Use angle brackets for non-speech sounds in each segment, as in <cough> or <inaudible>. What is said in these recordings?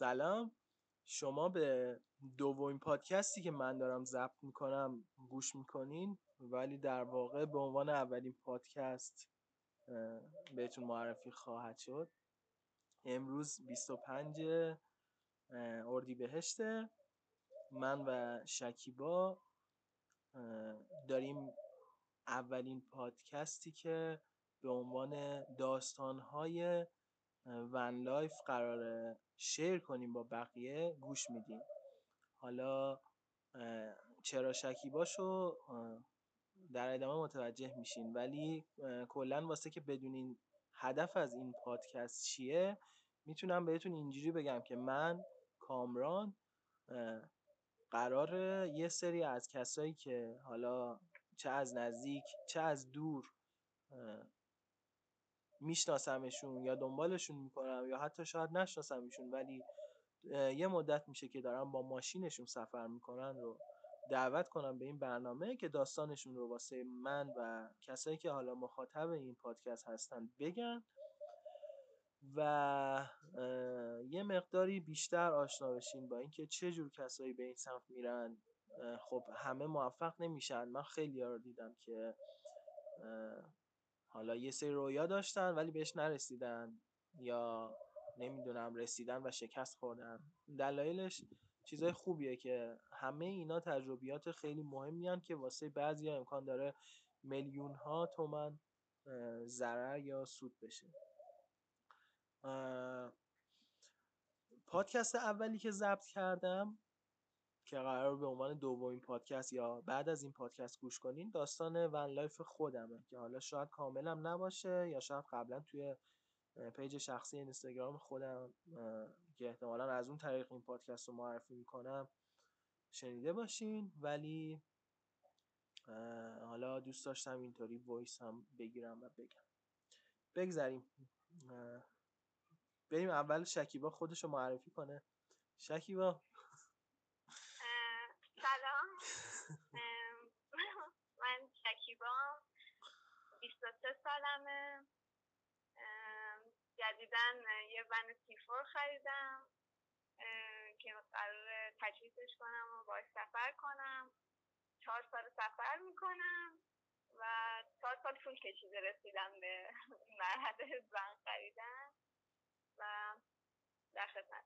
سلام. شما به دومین پادکستی که من دارم ضبط می‌کنم گوش می‌کنین ولی در واقع به عنوان اولین پادکست بهتون معرفی خواهد شد. امروز 25 اردیبهشته. من و شکیبا داریم اولین پادکستی که به عنوان داستانهای van life قراره share کنیم با بقیه گوش میدیم. حالا چرا شکیباشو در ادامه متوجه میشین. ولی کلا واسه که بدونین هدف از این پادکست چیه می‌تونم بهتون اینجوری بگم که من کامران قرار یه سری از کسایی که حالا چه از نزدیک چه از دور میشناسمشون یا دنبالشون می‌کنم یا حتی شاید نشناسمشون ولی یه مدت میشه که دارم با ماشینشون سفر می‌کنن رو دعوت کنم به این برنامه که داستانشون رو واسه من و کسایی که حالا مخاطب این پادکست هستن بگن و یه مقداری بیشتر آشنا بشین با اینکه چه جور کسایی به این سمت میرن. خب همه موفق نمیشن. من خیلی رو دیدم که حالا یه سری رویا داشتن ولی بهش نرسیدن یا نمی‌دونم رسیدن و شکست خوردن. دلایلش چیزای خوبیه که همه اینا تجربیات خیلی مهمی که واسه بعضی ها امکان داره میلیون ها تومن ضرر یا سود بشه. پادکست اولی که ضبط کردم که قرار به عنوان دومین پادکست یا بعد از این پادکست گوش کنین داستان van life خودمه که حالا شاید کاملم نباشه یا شاید قبلا توی page شخصی اینستاگرام خودم که احتمالا از اون طریق این پادکست رو معرفی می‌کنم شنیده باشین. ولی حالا دوست داشتم اینطوری voice هم بگیرم و بگم. بگذاریم بریم اول شکیبا خودش رو معرفی کنه. شکیبا سلام من شکیبا 23 سالمه. جدیدن یه ون تیفور خریدم که قرار تجهیزش کنم و باش سفر کنم. چهار سال سفر می‌کنم و چهار سال طول کشیده رسیدم به مرحله ون خریدن و در خدمت.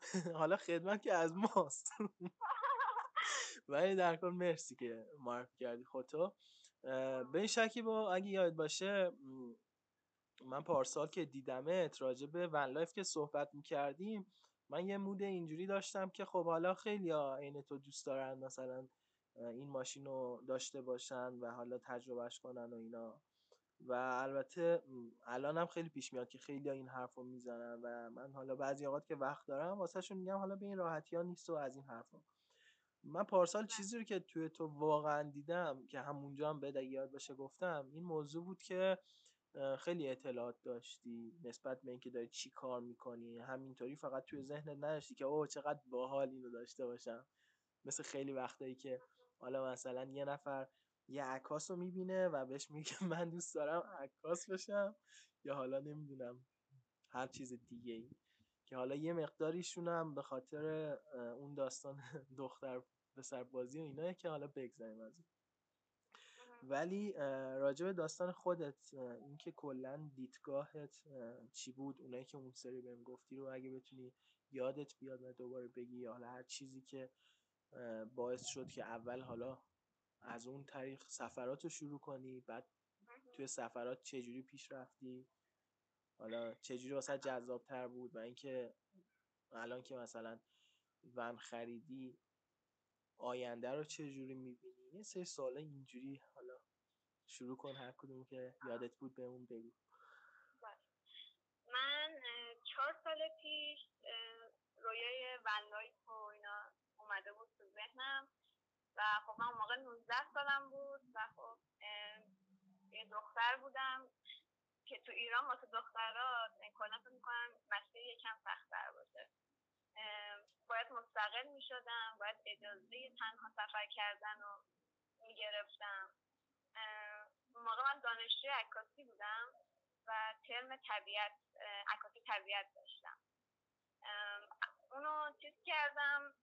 <laughs> حالا خدمت که از ماست. <laughs> ولی در کل مرسی که معرفی کردی خودتو. ببین شکیبا اگه یاد باشه من پارسال که دیدمه راجع به van life که صحبت می‌کردیم من یه mood اینجوری داشتم که خب حالا خیلیا عین تو دوست دارن مثلا این ماشین رو داشته باشن و حالا تجربهش کنن و اینا. و البته الان هم خیلی پیش میاد که خیلی این حرف رو می‌زنن و من حالا بعضی اوقات که وقت دارم واسه میگم حالا به این راحتی ها نیست و از این حرفا. من پارسال چیزی رو که توی تو واقعا دیدم که همونجا هم به یاد باشه گفتم این موضوع بود که خیلی اطلاعات داشتی نسبت به اینکه داری چی کار می‌کنی؟ همینطوری فقط توی ذهنت نداشتی که اوه چقدر باحال اینو داشته باشم. مثل خیلی وقتایی که حالا مثلا یه نفر یه عکاس رو می‌بینه و بهش میگه من دوست دارم عکاس بشم یا حالا نمی‌دونم هر چیز دیگه ای که حالا یه مقداریشون هم به خاطر اون داستان <laughs> دختر به بازی و ایناه که حالا بگذاریم از این. ولی راجع به داستان خودت اینکه کلا دیدگاهت چی بود؟ اونایی که اون سری بهم گفتی رو اگه بتونی یادت بیاد و دوباره بگی یا حالا هر چیزی که باعث شد که اول حالا از اون طریق سفرات رو شروع کنی بعد توی سفرات چجوری پیش رفتی؟ حالا چجوری واسه جذابتر بود و اینکه الان که مثلا ون خریدی آینده رو چجوری می‌بینی یه سری سالا اینجوری حالا شروع کن هر کدوم که یادت بود بهمون بگو. من چهار سال پیش رویای ونلایف و اینا اومده بود تو ذهنم و خب من موقع 19 سالم بود و خب یه دختر بودم که تو ایران واسه دخترها یعنی کلا فکر می‌کنم مسیر یکم سختتر باشه. باید مستقل می‌شدم باید اجازه تنها سفر کردن رو می‌گرفتم. موقع من دانشجوی عکاسی بودم و ترم طبیعت عکاسی طبیعت داشتم. اونو چیز کردم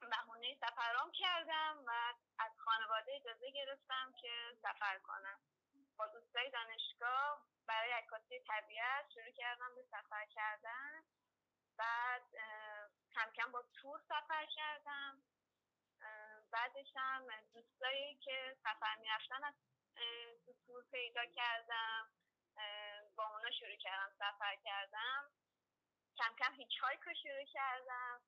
بهونه سفرام کردم و از خانواده اجازه گرفتم که سفر کنم. با دوستای دانشگاه برای عکاسی طبیعت شروع کردم به سفر کردن. بعد کم کم با تور سفر کردم. بعدش هم دوستایی که سفر می‌رفتن از تو تور پیدا کردم. با اونا شروع کردم سفر کردم. کم کم hitchhike رو شروع کردم.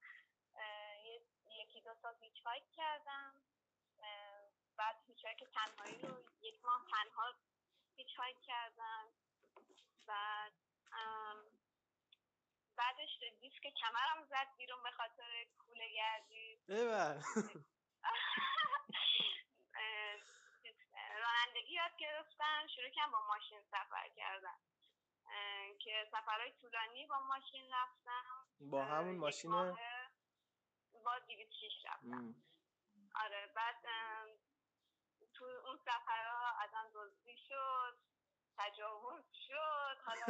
یکی دو سال hitchhike کردم بعد hitchhike تنهایی رو یک ماه تنها hitchhike کردم. بعد بعدش دیسک کمرم زد بیرون به خاطر کوله گردی. رانندگی یاد گرفتم. شروع کردم با ماشین سفر کردم که سفرهای طولانی با ماشین رفتم. با همون ماشین با دیویت شیش رفتم. آره بعد تو اون سفرها ازم دزدی شد تجاوز شد. حالا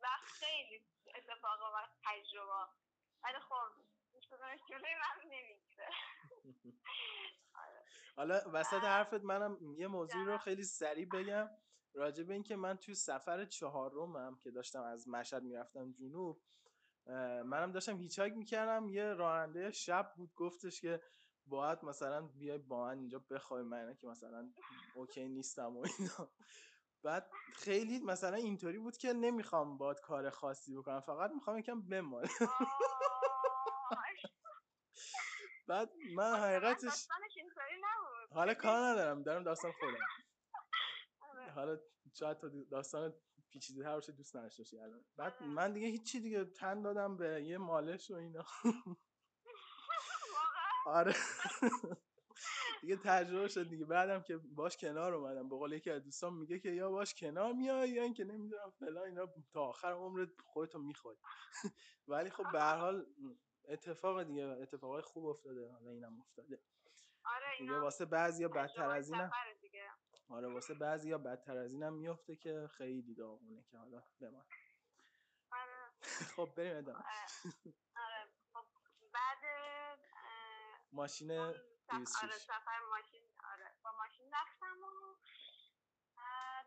وقت خیلی اتفاق و تجربه. ولی خب من نمی‌گیره. حالا وسط حرفت منم یه موضوع رو خیلی سریع بگم. راجع به اینکه من توی سفر چهارمم که داشتم از مشهد می‌رفتم جنوب منم داشتم هیچاک می‌کردم. یه راننده شب بود گفتش که باید مثلا بیای با من اینجا بخوای من که مثلا اوکی نیستم و اینا. بعد خیلی مثلا اینطوری بود که نمی‌خوام باد کار خاصی بکنم فقط می‌خوام یکم بمال بعد من حقیقتش حالا کار ندارم دارم داستان خودم. آره. حالا شاید تو داستان پیچیده تر باشه دوست نداشته الان. بعد آره. من دیگه هیچی دیگه تن دادم به یه مالش و اینا. آره. دیگه تجربه شد دیگه. بعدم که باش کنار اومدم. به قول یکی از دوستان میگه که یا باش کنار میای یا اینکه نمی‌دونم فلان اینا تا آخر عمرت خودتو می‌خوای <laughs> ولی خب به هر حال اتفاق دیگه اتفاقای خوب افتاده. حالا اینم افتاده. آره دیگه واسه بعضیا بدتر از اینم آره واسه بعضیا بدتر از اینم میفته که خیلی داغونه که حالا بمان آره. <laughs> خب بریم ادامه <laughs> آره خب بعد ماشین آره سفر ماشین آره. با ماشین رفتم و بعد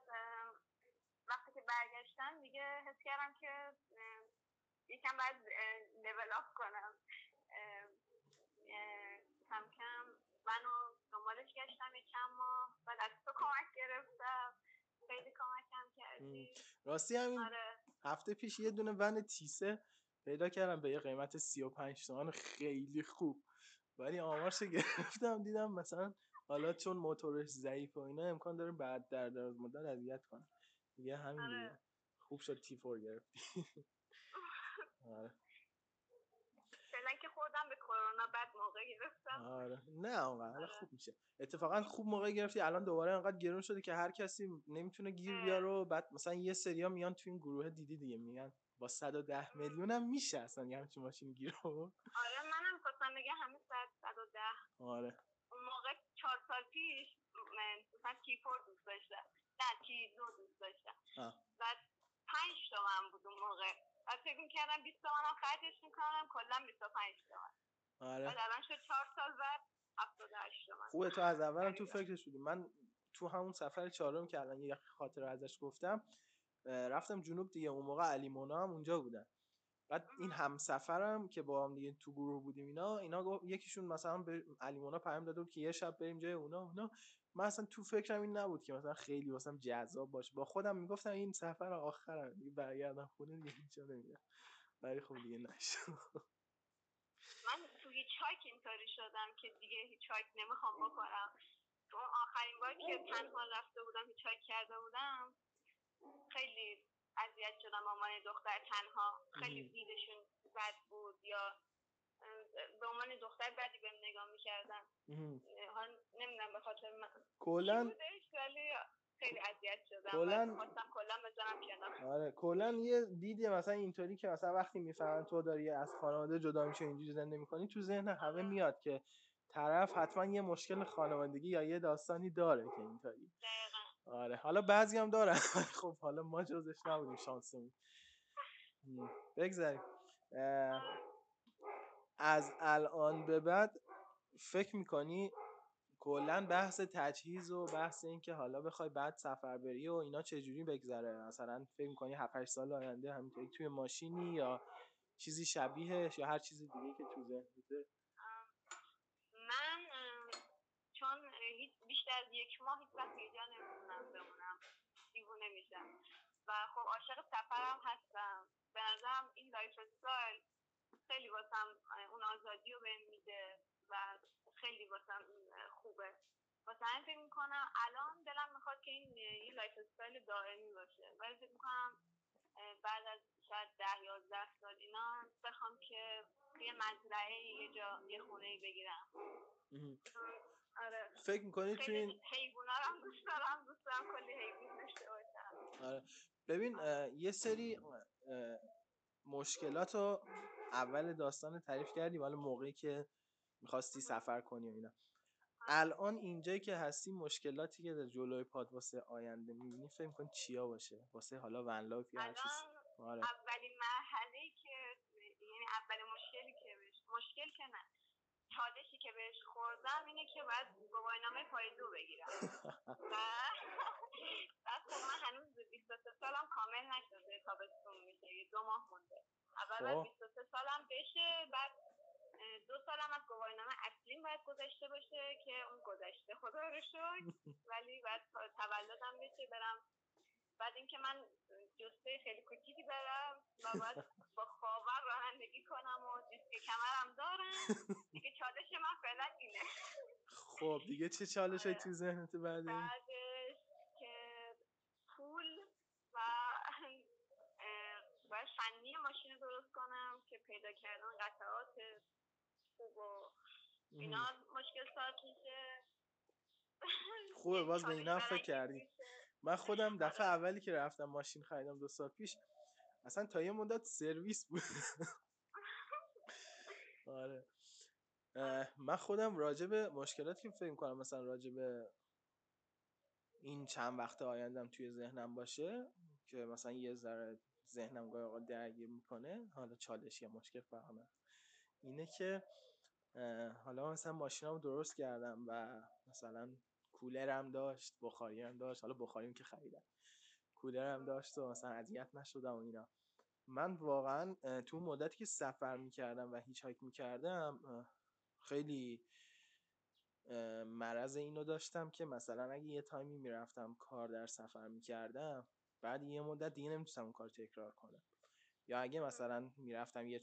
وقتی که برگشتم دیگه حس کردم که یکم باید لیول آف کنم. کم کم منو دنبالش گشتم یکم ماه بعد از تو کمک گرفتم. خیلی کمکم کردی. راستی همین آره. هفته پیش یه دونه ون تیسه پیدا کردم به یه قیمت 35 تومن خیلی خوب. ولی آمارش گرفتم دیدم مثلا حالا چون موتورش ضعیف و اینا امکان داره بعد در دراز مدت اذیت کنه دیگه همین آره. خوب شد تی فور گرفتی. <laughs> آره که خوردم به کرونا بعد موقع گرفتم. آره. نه آره. خوب میشه. اتفاقا خوب موقع گرفتی. الان دوباره انقدر گرون شده که هر کسی نمی‌تونه گیر بیاره بعد مثلا یه سریا میان تو این گروه دیدی دیگه میگن با 110 میلیون هم میشه اصلا یه همچین ماشین گیر آره منم خواستم بگم همه 110 آره. اون موقع چهار سال پیش من مثلا تی فور دوست داشتم. نه تی دو دوست داشتم. بعد پنج تومن بود اون موقع. بعد فکر می‌کردم 20 تومن هم خرجش می‌کنم کلا 25 تومن. آره. بعد الان شد 4 سال بعد 78 تومن. خوبه تو از اولم تو فکرش بودی. من تو همون سفر چهارم که الان یه خاطر ازش گفتم رفتم جنوب دیگه. اون موقع علی مونا هم اونجا بودن. بعد این همسفرم که با هم دیگه تو گروه بودیم اینا اینا یکیشون مثلا به علیمونا پیام داده بود که یه شب بریم جای اونا اونا. من اصلا تو فکرم این نبود که مثلا خیلی واسم جذاب باشه. با خودم می‌گفتم این سفر آخرم دیگه برگردم خونه دیگه هیچ جا نمیرم. ولی خب دیگه نشد. من تو hitchhike اینطوری شدم که دیگه hitchhike نمی‌خوام بکنم تو آخرین بار که تنها رفته بودم hitchhike کرده بودم خیلی اذیت شدم عنوان دختر تنها. خیلی دیدشون بد بود یا به عنوان دختر بدی بهم نگاه می‌کردن. نمی‌دونم به خاطر من کلا خیلی اذیت شدم کلا کلا آره کلا یه دیدی مثلا اینطوری که مثلا وقتی می‌فهمن تو داری از خانواده جدا میشه اینجوری زنده می‌کنی تو ذهن همه. میاد که طرف حتما یه مشکل خانوادگی یا یه داستانی داره که اینطوری. آره. حالا بعضی هم دارن خب حالا ما جزش نبودیم شانسمون. بگذاریم. از الان به بعد فکر می‌کنی کلا بحث تجهیز و بحث این که حالا بخوای بعد سفر بری و اینا چجوری بگذره؟ مثلا فکر می‌کنی 7 8 سال آینده همینطوری توی ماشینی یا چیزی شبیهش یا هر چیزی دیگه که تو ذهنته من چون هیچ بیشتر از یک ماه هیچ وقت دیوونه میشم و خب عاشق سفرم هستم. به نظرم این lifestyle خیلی واسم اون آزادی رو بهم میده و خیلی واسم خوبه. واسه همین فکر می‌کنم الان دلم می‌خواد که این یه lifestyle دائمی باشه. ولی فکر می‌کنم بعد از شاید ده یازده سال اینا بخوام که یه مزرعه یه جا یه خونه بگیرم. آره. فکر می‌کنی تو این حیوونا هم دوست دارم دوست دارم کلی حیوان داشته باشم. آره. ببین یه سری مشکلات رو اول داستان تعریف کردی ولی موقعی که می‌خواستی سفر کنی و اینا. الان اینجایی که هستی مشکلاتی که در جلوی پات واسه آینده می‌بینی فکر کنی چیا باشه؟ واسه حالا van life یا هر چیز. آره. اولین مرحله که یعنی اولین مشکلی که بهش مشکل که نه. چالشی که بهش خوردم اینه که باید گواهینامه پای دو بگیرم. <laughs> و بعد خب من هنوز 23 سالم کامل نشده تابستون میشه. دو ماه مونده. اول باید 23 خب. سالم بشه بعد دو سالم از گواهینامه اصلیم باید گذشته باشه که اون گذشته خدا رو <laughs> ولی بعد تولدم بشه برم بعد اینکه من جسته خیلی کوچیکی دارم و باید با خواور رانندگی کنم و جسته کمرم دارم. دیگه چالش من فعلا اینه. خب دیگه چه چالش های تو ذهنت بعد بعدش که پول و باید فنی ماشین درست کنم که پیدا کردن قطعات خوب و اینا مشکل ساعت میشه. خوبه باز به اینا فکر کردی. من خودم دفعه. اولی که رفتم ماشین خریدم دو سال پیش اصلا تا یه مدت سرویس بود <laughs> آره من خودم راجع مشکلاتی که فکر کنم مثلا راجع این چند وقت آیندم توی ذهنم باشه که مثلا یه ذره ذهنم گاهی درگیر می‌کنه حالا چالش یا مشکل فهمه اینه که حالا مثلا ماشینم درست کردم و مثلا کولرم داشت بخاری هم داشت. حالا بخاریم که خریدم. کولرم داشت و مثلا اذیت نشدم و اینا. من واقعا تو مدتی که سفر می‌کردم و هیچ هایک می‌کردم خیلی مرض اینو داشتم که مثلا اگه یه تایمی می‌رفتم کار در سفر می‌کردم بعد یه مدت دیگه نمی‌تونستم اون کار تکرار کنم. یا اگه مثلا می‌رفتم یه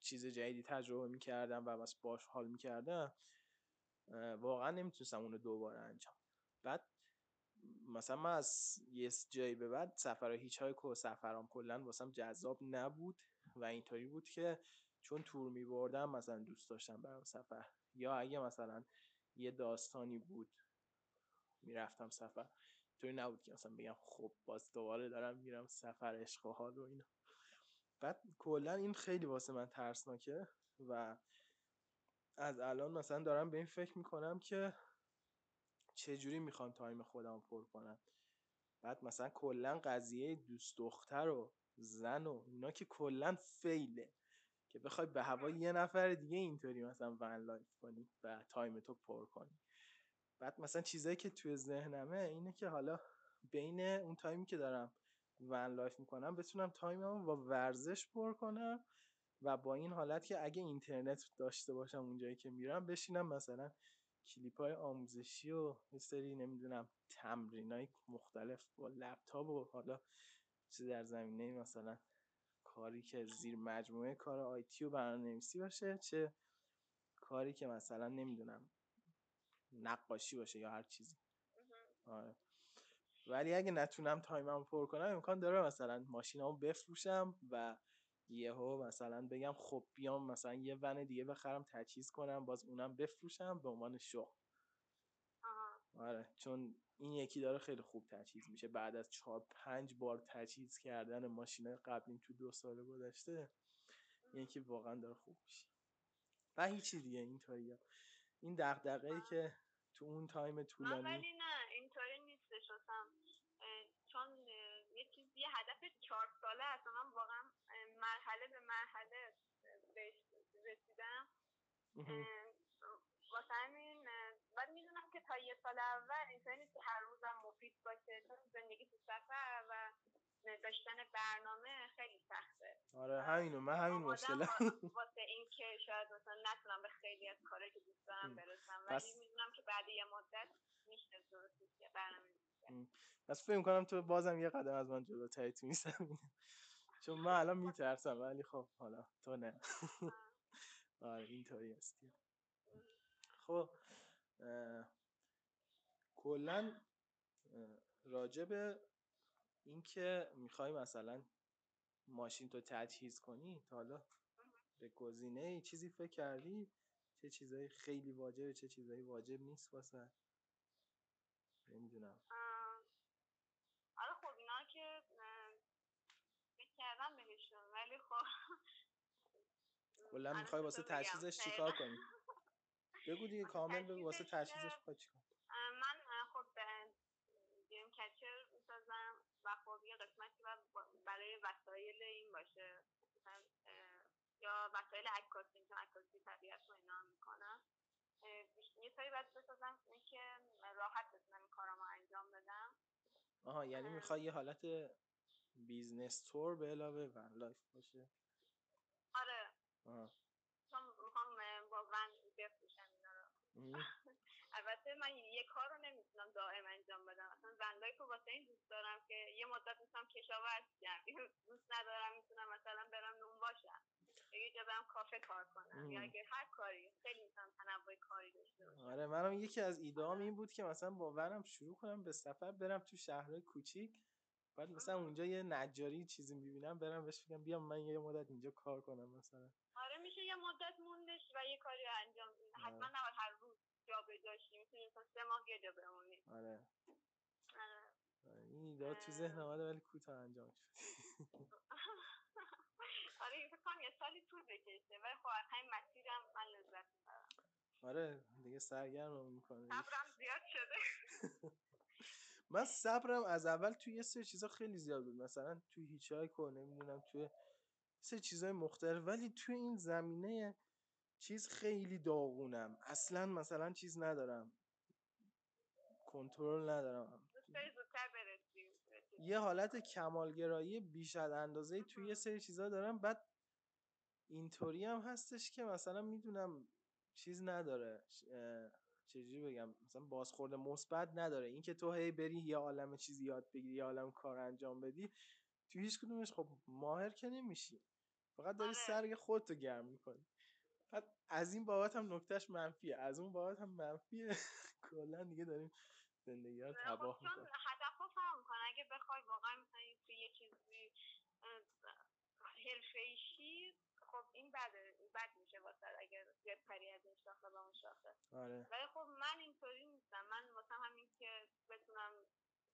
چیز جدیدی تجربه می‌کردم و بس باش حال می‌کردم واقعا نمی‌تونستم اونو دوباره انجام بعد مثلا من از یه جایی به بعد سفر هیچ های و سفرام کلا واسم جذاب نبود و اینطوری بود که چون تور می بردم مثلا دوست داشتم برام سفر. یا اگه مثلا یه داستانی بود می‌رفتم سفر. طوری نبود که مثلا بگم خب باز دوباره دارم میرم سفر عشق و حال و اینا. بعد کلا این خیلی واسه من ترسناکه و از الان مثلا دارم به این فکر می‌کنم که چجوری می‌خوام time خودم پر کنم. بعد مثلا کلا قضیه دوست دختر و زن و اینا که کلا fail ه که بخوای به هوای یه نفر دیگه اینطوری مثلا van life کنی و time تو پر کنی. بعد مثلا چیزایی که توی ذهنمه اینه که حالا بین اون time ی که دارم van life می‌کنم بتونم time مو با ورزش پر کنم و با این حالت که اگه اینترنت داشته باشم اونجایی که میرم بشینم مثلا کلیپ های آموزشی و یه سری نمی‌دونم تمرین های مختلف با لپتاپ و حالا چه در زمینه مثلا کاری که زیر مجموعه کار آیتی و برنامه نویسی باشه چه کاری که مثلا نمی‌دونم نقاشی باشه یا هر چیزی آره. ولی اگه نتونم تایمم پر کنم امکان داره مثلا ماشینامو بفروشم و یهو مثلا بگم خب بیام مثلا یه ون دیگه بخرم تجهیز کنم باز اونم بفروشم به عنوان شغل آره چون این یکی داره خیلی خوب تجهیز میشه. بعد از چهار پنج بار تجهیز کردن ماشین قبلی تو دو سال گذشته یکی واقعا داره خوب میشه. و هیچی دیگه اینطوریه. این دغدغه ای که تو اون تایم طولانی ولی نه اینطوری نیستش چون یه چیزی یه هدف چهار ساله هست من واقعا مرحله به مرحله بهش رسیدم. واسه همین ولی می‌دونم که تا یه سال اول اینطوری نیست که هر روزم مفید باشه چون زندگی تو سفر و داشتن برنامه خیلی سخته. آره همینو من همین مشکل واسه این که شاید مثلا نتونم به خیلی از کارهایی که دوست دارم برسم. ولی می‌دونم که بعد یه مدت میشه درست که برنامه پس فکر کنم تو بازم یه قدم از من جلوتری تو این چون من الان میترسم ولی خب حالا تو نه. <laughs> آره اینطوری هستی. خب کلا راجب اینکه می‌خوای مثلا ماشین تو تجهیز کنی تا حالا به گزینه چیزی فکر کردی؟ چه چیزایی خیلی واجبه چه چیزایی واجب نیست واسه؟ نمی‌دونم آره خب اینا که فکر کردم بهشون ولی خب کلا می‌خوای واسه تجهیزش چیکار کنی؟ بگو دیگه کامل بگو واسه تجهیزش می‌خوای چیکار من خب گیم کچر می‌سازم و خب یه قسمتی برای وسایل این باشه. یا وسایل عکاسی چون عکاسی طبیعت و اینا می‌کنم. یه سری باید بسازم که راحت بتونم این کارامو انجام بدم. آها یعنی می‌خوای یه حالت business tour به علاوه van life باشه. آره. چون می‌خوام با ون بفروشم اینا رو. <laughs> البته من یه کار رو نمی‌تونم دائم انجام بدم. اصلا زندگی رو واسه این دوست دارم که یه مدت می‌تونم کشاورز شم <laughs> دوست ندارم می‌تونم مثلا برم نونوا شم. یه جا برم کافه کار کنم. یا اگه هر کاری. خیلی می‌تونم تنوع کاری داشته باشم. آره منم یکی از ایدهام این بود که مثلا با ورم شروع کنم به سفر برم تو شهرهای کوچیک. بعد مثلا اونجا یه نجاری چیزی می‌بینم برم بهش بگم بیام من یه مدت اینجا کار کنم مثلا. آره میشه یه مدت موندش و یه کاری انجام حتما نباید هر روز جا به جاشی می‌تونی سه ماه یه جا بمونی آره. آره. این ایده تو ذهن آمده ولی کوتاه انجام شد. <laughs> آره فکر کنم یه سالی طول بکشه. ولی خب همین مسیرم من لذت می‌برم. آره دیگه سرگرم می‌کنه. صبرم زیاد شده. <laughs> من صبرم از اول توی یه سری چیزا خیلی زیاد بود. مثلا توی هیچ های نمی‌دونم توی سه چیزای مختلف. ولی توی این زمینه چیز خیلی داغونم. اصلا مثلا چیز ندارم. کنترل ندارم. یه حالت کمالگرایی بیش از اندازه توی یه سری چیزا دارم. بعد اینطوری هم هستش که مثلا می‌دونم چیز نداره. چجوری بگم؟ مثلا بازخورد مثبت نداره. اینکه تو هی بری یه عالم چیزی یاد بگیری یه عالم کار انجام بدی تو هیچ کدومش خب ماهر که نمیشی. فقط داری آره. سرگ خودتو گرم می‌کنی. بعد از این بابت هم نکتهش منفیه. از اون بابت هم منفیه. <laughs> کلا دیگه داریم زندگی رو تباه می‌کنیم چون هدف رو فهم کن. اگه بخوای واقعا مثلا توی یه چیزی حرفه ایشی خب این بده بد میشه واسه اگر پری از این شاخه به اون شاخه. آره. ولی خب من اینطوری نیستم. من واسه همین که بتونم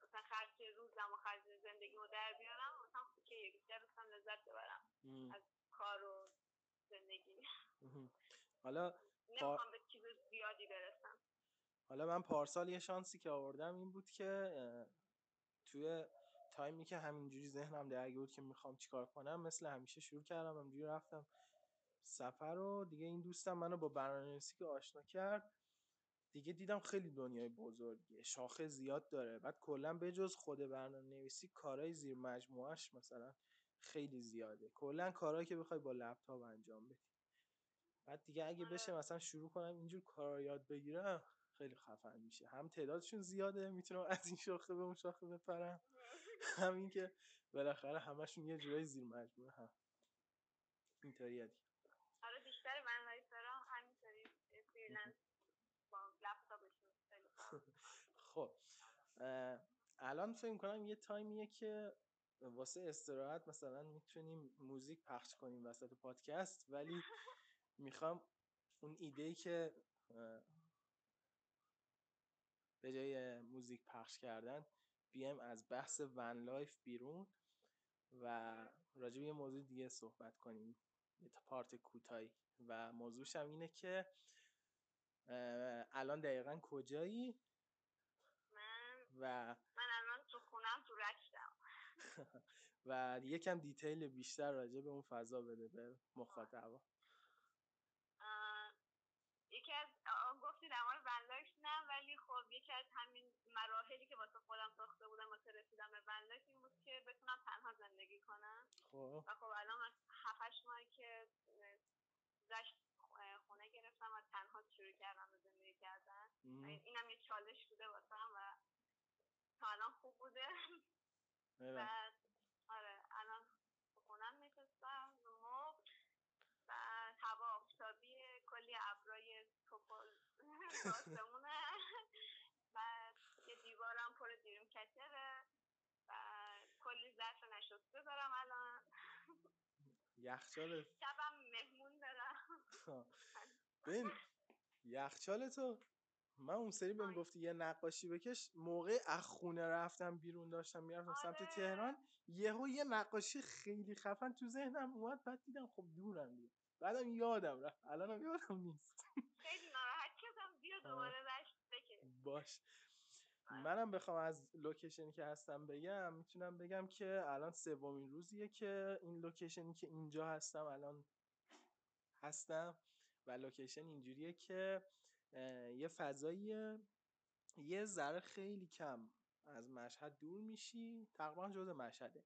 مثلا خرج روزم و خرج زندگی رو در بیارم مثلا که بیشتر دوستم لذت ببرم از کار و زندگی. حالا نمی‌خوام به چیز زیادی برسم. حالا من پارسال یه شانسی که آوردم این بود که توی تایمی که همینجوری ذهنم درگیر بود که می‌خوام چیکار کنم مثل همیشه شروع کردم همینجوری رفتم سفر رو دیگه این دوستم منو با برنامه‌نویسی که آشنا کرد دیگه دیدم خیلی دنیای بزرگیه شاخه زیاد داره. بعد کلا بجز خود برنامه نویسی کارهای زیر مجموعش مثلا خیلی زیاده. کلا کارهایی که بخوای با لپتاپ انجام بدی. بعد دیگه اگه بشه آره. مثلا شروع کنم اینجور کارا یاد بگیرم خیلی خفن میشه. هم تعدادشون زیاده می‌تونم از این شاخه به اون شاخه بپرم. <laughs> همین که بالاخره همشون یه جورایی زیر مجموعه هم. اینطوری دیگه آره بیشتر من همینطوری freelance <laughs> خب الان فکر کنم یه time یه که واسه استراحت مثلا می‌تونیم موزیک پخش کنیم وسط پادکست ولی <laughs> می‌خوام اون ایده که به جای موزیک پخش کردن بیایم از بحث van life بیرون و راجع به یه موضوع دیگه صحبت کنیم. یه part کوتاهی. و موضوعش هم اینه که الان دقیقا کجایی؟ من و من الان تو خونم تو رشتم <laughs> و یکم دیتیل بیشتر راجع به اون فضا بده به مخاطبا. یکی از یکی از همین مراحلی که واسه خودم ساخته بودم واسه رسیدم به ونلایف این بود که بتونم تنها زندگی کنم. خب. و خب الان از هفتش ماهی که گذشت خونه گرفتم و تنها شروع کردم به زندگی کردن. اینم یه چالش بوده واسم و تا الان خوب بوده. ایوه. بعد آره الان خونم نشستم مبل و هوا آفتابی کلی ابرای توپل <laughs> تو آسمونه و یه دیوارم پر دیریم کچره و کلی نشسته دارم الان. یخچال <laughs> شبم مهمون دارم ببین یخچال تو من اون سری بهم آی. گفتی یه نقاشی بکش موقع از خونه رفتم بیرون داشتم می‌رفتم سمت آره. تهران یهو یه نقاشی خیلی خفن تو ذهنم اومد بعد دیدم خب دورم دیگه. بعدم یادم رفت الانم یادم نیست. خیلی ناراحت شدم بیا دوباره رشت بکش. باش. آره. منم بخوام از location ی که هستم بگم می‌تونم بگم که الان سومین روزیه که این location ی که اینجا هستم الان هستم و location اینجوریه که یه فضایی یه ذره خیلی کم از مشهد دور میشی تقریبا جز مشهده.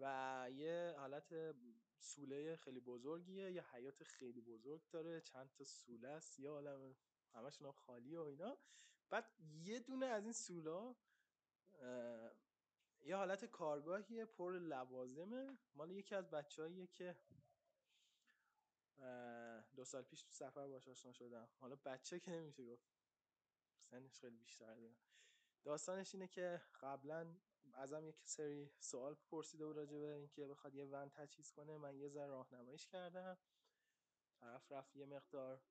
و یه حالت سوله خیلی بزرگیه یه حیاط خیلی بزرگ داره چند تا سوله است یه عالم همشون هم خالی و اینا. بعد یه دونه از این سولا یه حالت کارگاهیه پر لوازمه. مال یکی از بچه‌ایه که دو سال پیش تو سفر باش آشنا شدم. حالا بچه که نمیشه گفت. سنش خیلی بیشتر دیگه. داستانش اینه که قبلا ازم یک سری سوال پرسیده بود راجع به اینکه بخواد یه ون تجهیز کنه. من یه ذره راهنماییش کردم. طرف رفت یه مقدار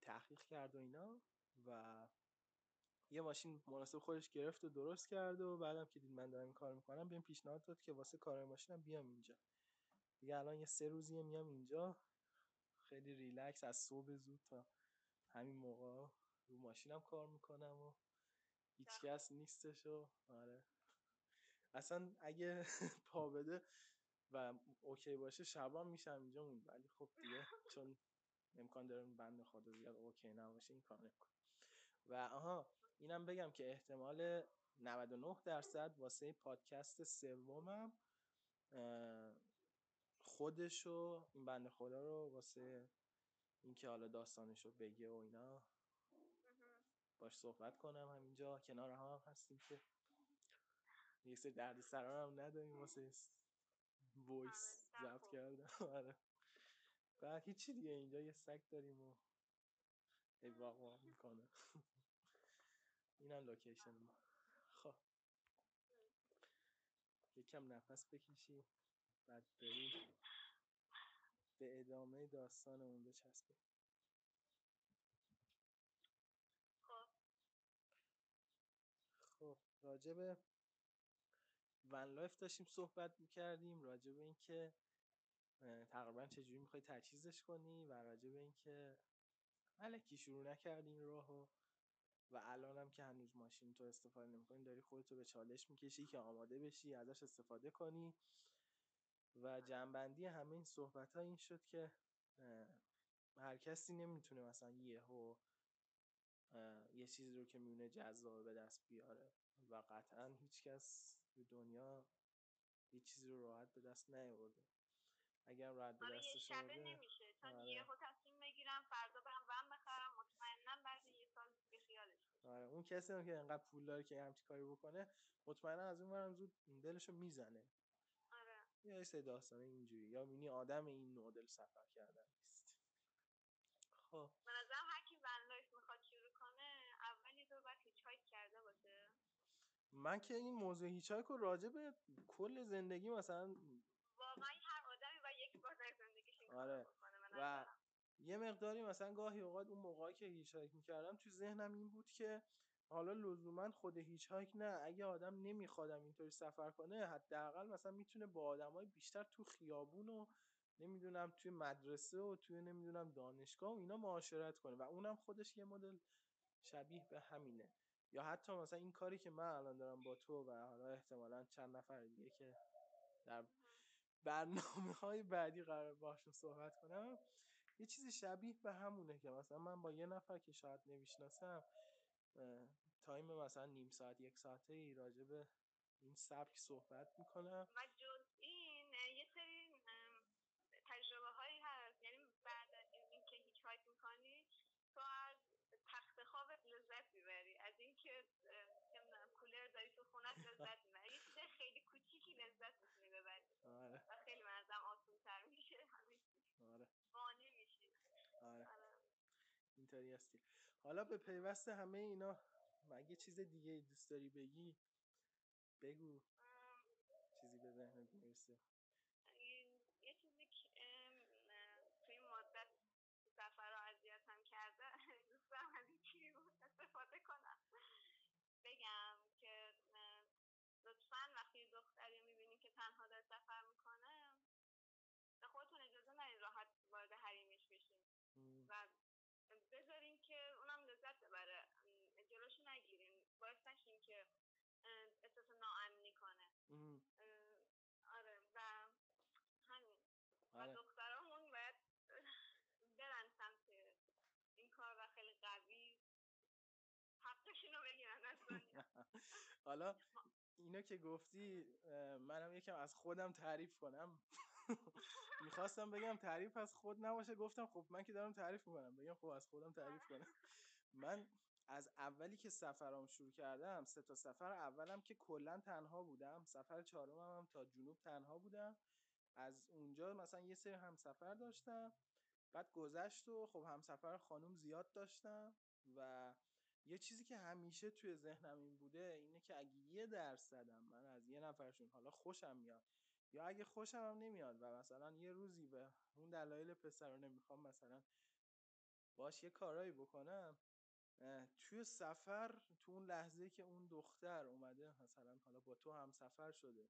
تحقیق کرد و اینا و یه ماشین مناسب خودش گرفت و درست کرد و بعدم که دید من دارم این کار می‌کنم بهم پیشنهاد داد که واسه کار ماشینم بیام اینجا. دیگه الان یه سه روزیه میام اینجا. خیلی ریلکس از صبح زود تا همین موقع رو ماشینم کار می‌کنم و هیچ کس نیستش و آره. اصلا اگه <laughs> پا بده و اوکی باشه شبان میشم اینجا موند ولی خب دیگه چون امکان داره بند خدا زیاد اوکی نباشه این کار نمی‌کنه و آها اینم بگم که احتمال 99 درصد واسه پادکست سومم خودشو این بنده خدا رو واسه اینکه حالا داستانشو بگه و اینا باش صحبت کنم. همینجا کنار هم, هم هستیم که یه سری درد سرار هم نداریم واسه voice آره، ضبط خوب. کردم <laughs> آره. و هیچی دیگه اینجا یه سگ داریم و هی واق واق می‌کنه. <laughs> اینم location. ما خب. یکم نفس بکشیم. بعد بریم. به ادامه داستانمون بچسبیم. خب. خب راجب van life داشتیم صحبت می‌کردیم. راجب اینکه تقریبا چجوری می‌خوای تجهیزش کنی و راجب اینکه الکی شروع نکردیم راهو. و الانم که هنوز ماشین تو استفاده نمی‌کنی داری خودتو به چالش می‌کشی که آماده بشی ازش استفاده کنی. و جمع‌بندی همه این صحبت ها این شد که هر کسی نمی‌تونه مثلا یهو اه، یه چیزی رو که میونه جذاب به دست بیاره و قطعا هیچ کس تو دنیا هیچ چیزی رو راحت به دست نیاورده. اگر راحت به آره یه شبه آورده نمیشه. چون آره. یهو تصمیم بگیرم فردا برم بخرم مطمئنا بعد یه سال بی خیالش بشم. آره اون کسی هم که انقدر پول داره که همچی کاری بکنه مطمئنا از اون ورم زود دلشو می‌زنه. آره. یا یه سری داستانه اینجوری. یا مینی آدم این مدل سفر کردن نیست. خب. به نظرم هر کی van life می‌خواد شروع کنه اول یه دور باید hitch کرده باشه. من که این موضوع hitchhike رو راجع به کل زندگی مثلا واقعا هر آدمی باید یک بار در زندگیش آره. و. یه مقداری مثلا گاهی اوقات اون موقعی که hitchhike می‌کردم تو ذهنم این بود که حالا لزوما خود hitchhike نه. اگه آدم نمیخوادم اینطوری سفر کنه حداقل مثلا می‌تونه با آدمای بیشتر تو خیابون و نمی‌دونم توی مدرسه و توی نمی‌دونم دانشگاه و اینا معاشرت کنه و اونم خودش یه مدل شبیه به همینه. یا حتی مثلا این کاری که من الان دارم با تو و حالا احتمالا چند نفر دیگه که در برنامه های بعدی قرار باشون صحبت کنم یه چیزی شبیه به همونه که مثلا من با یه نفر که شاید نمی‌شناسم تایم مثلا نیم ساعت یک ساعته ای راجع به این سبک صحبت می‌کنم. و جز این یه سری تجربه هایی هست. یعنی بعد از اینکه هیچ هایت می‌کنی تو از تخت خوابت لذت می‌بری. از اینکه کولر داری تو خونت <laughs> لذت می‌بری یه چیز خیلی کوچیکی لذت می‌تونی ببری آره. و خیلی منظم آسون تر میشه آره بانه میشی آره. آره. اینطوری هستی. حالا به پیوست همه اینا مگه چیز دیگه دوست داری بگی؟ بگو. چیزی به ذهنت می‌رسه. یه چیزی که توی مدت سفر رو هم کرده <laughs> دوست دارم از این استفاده کنم. بگم که لطفا وقتی دختری می‌بینی که تنها داره سفر می‌کنه به خودتون اجازه ندید راحت وارد حریمش بشین و بذارین که اونم لذت ببره جلوشو نگیرین باعث نشین که احساس ناامنی کنه آره و همین. و آره. دخترامون باید برن سمت این کار و خیلی قوی. حقشون رو بگیرن <laughs> حالا اینو که گفتی منم یکم از خودم تعریف کنم. <laughs> می‌خواستم بگم تعریف از خود نباشه گفتم خب من که دارم تعریف می‌کنم بگم خب از خودم تعریف کنم. من از اولی که سفرام شروع کردم سه تا سفر. اولم که کلا تنها بودم. سفر چهارمم هم تا جنوب تنها بودم. از اونجا مثلا یه سری همسفر داشتم. بعد گذشت و خب همسفر خانوم زیاد داشتم و یه چیزی که همیشه توی ذهنم این بوده اینه که اگه یه درصدم من از یه نفرشون حالا خوشم میاد یا اگه خوشم هم نمیاد و مثلا یه روزی به اون دلایل پسر رو نمی‌خوام مثلا باش یه کارایی بکنم توی سفر تو اون لحظه که اون دختر اومده مثلا حالا با تو هم سفر شده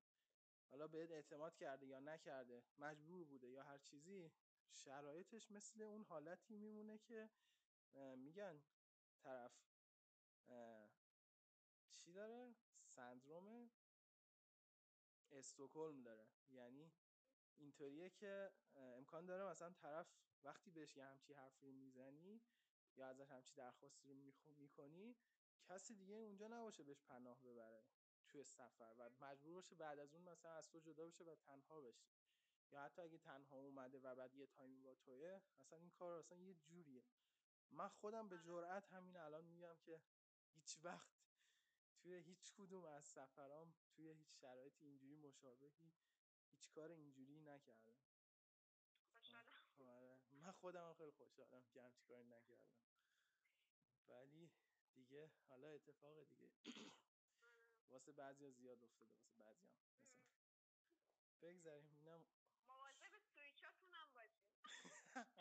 حالا بهت اعتماد کرده یا نکرده مجبور بوده یا هر چیزی شرایطش مثل اون حالتی میمونه که میگن طرف چی داره؟ سندروم استوکلم داره. یعنی اینطوریه که امکان داره مثلا طرف وقتی بهش یه همچی حرفی می‌زنی یا ازش همچی درخواستی رو می‌کنی کسی دیگه اونجا نباشه بهش پناه ببره توی سفر و مجبور باشه بعد از اون مثلا از تو جدا بشه و تنها بشه. یا حتی اگه تنها اومده و بعد یه تایمی با توه اصلا این کار اصلا یه جوریه. من خودم به جرئت همین الان میگم که هیچ وقت توی هیچ کدوم از سفرام توی هیچ شرایط اینجوری مشابهی هیچ کار اینجوری نکردم. آره من خودم خیلی خوشحالم که همچی کاری نکردم. ولی دیگه حالا اتفاق دیگه. واسه بعضی ها زیاد افتاده واسه بعضی هم مثلا بگذاریم اینم. مواظب سویچاتون هم باشیم <laughs>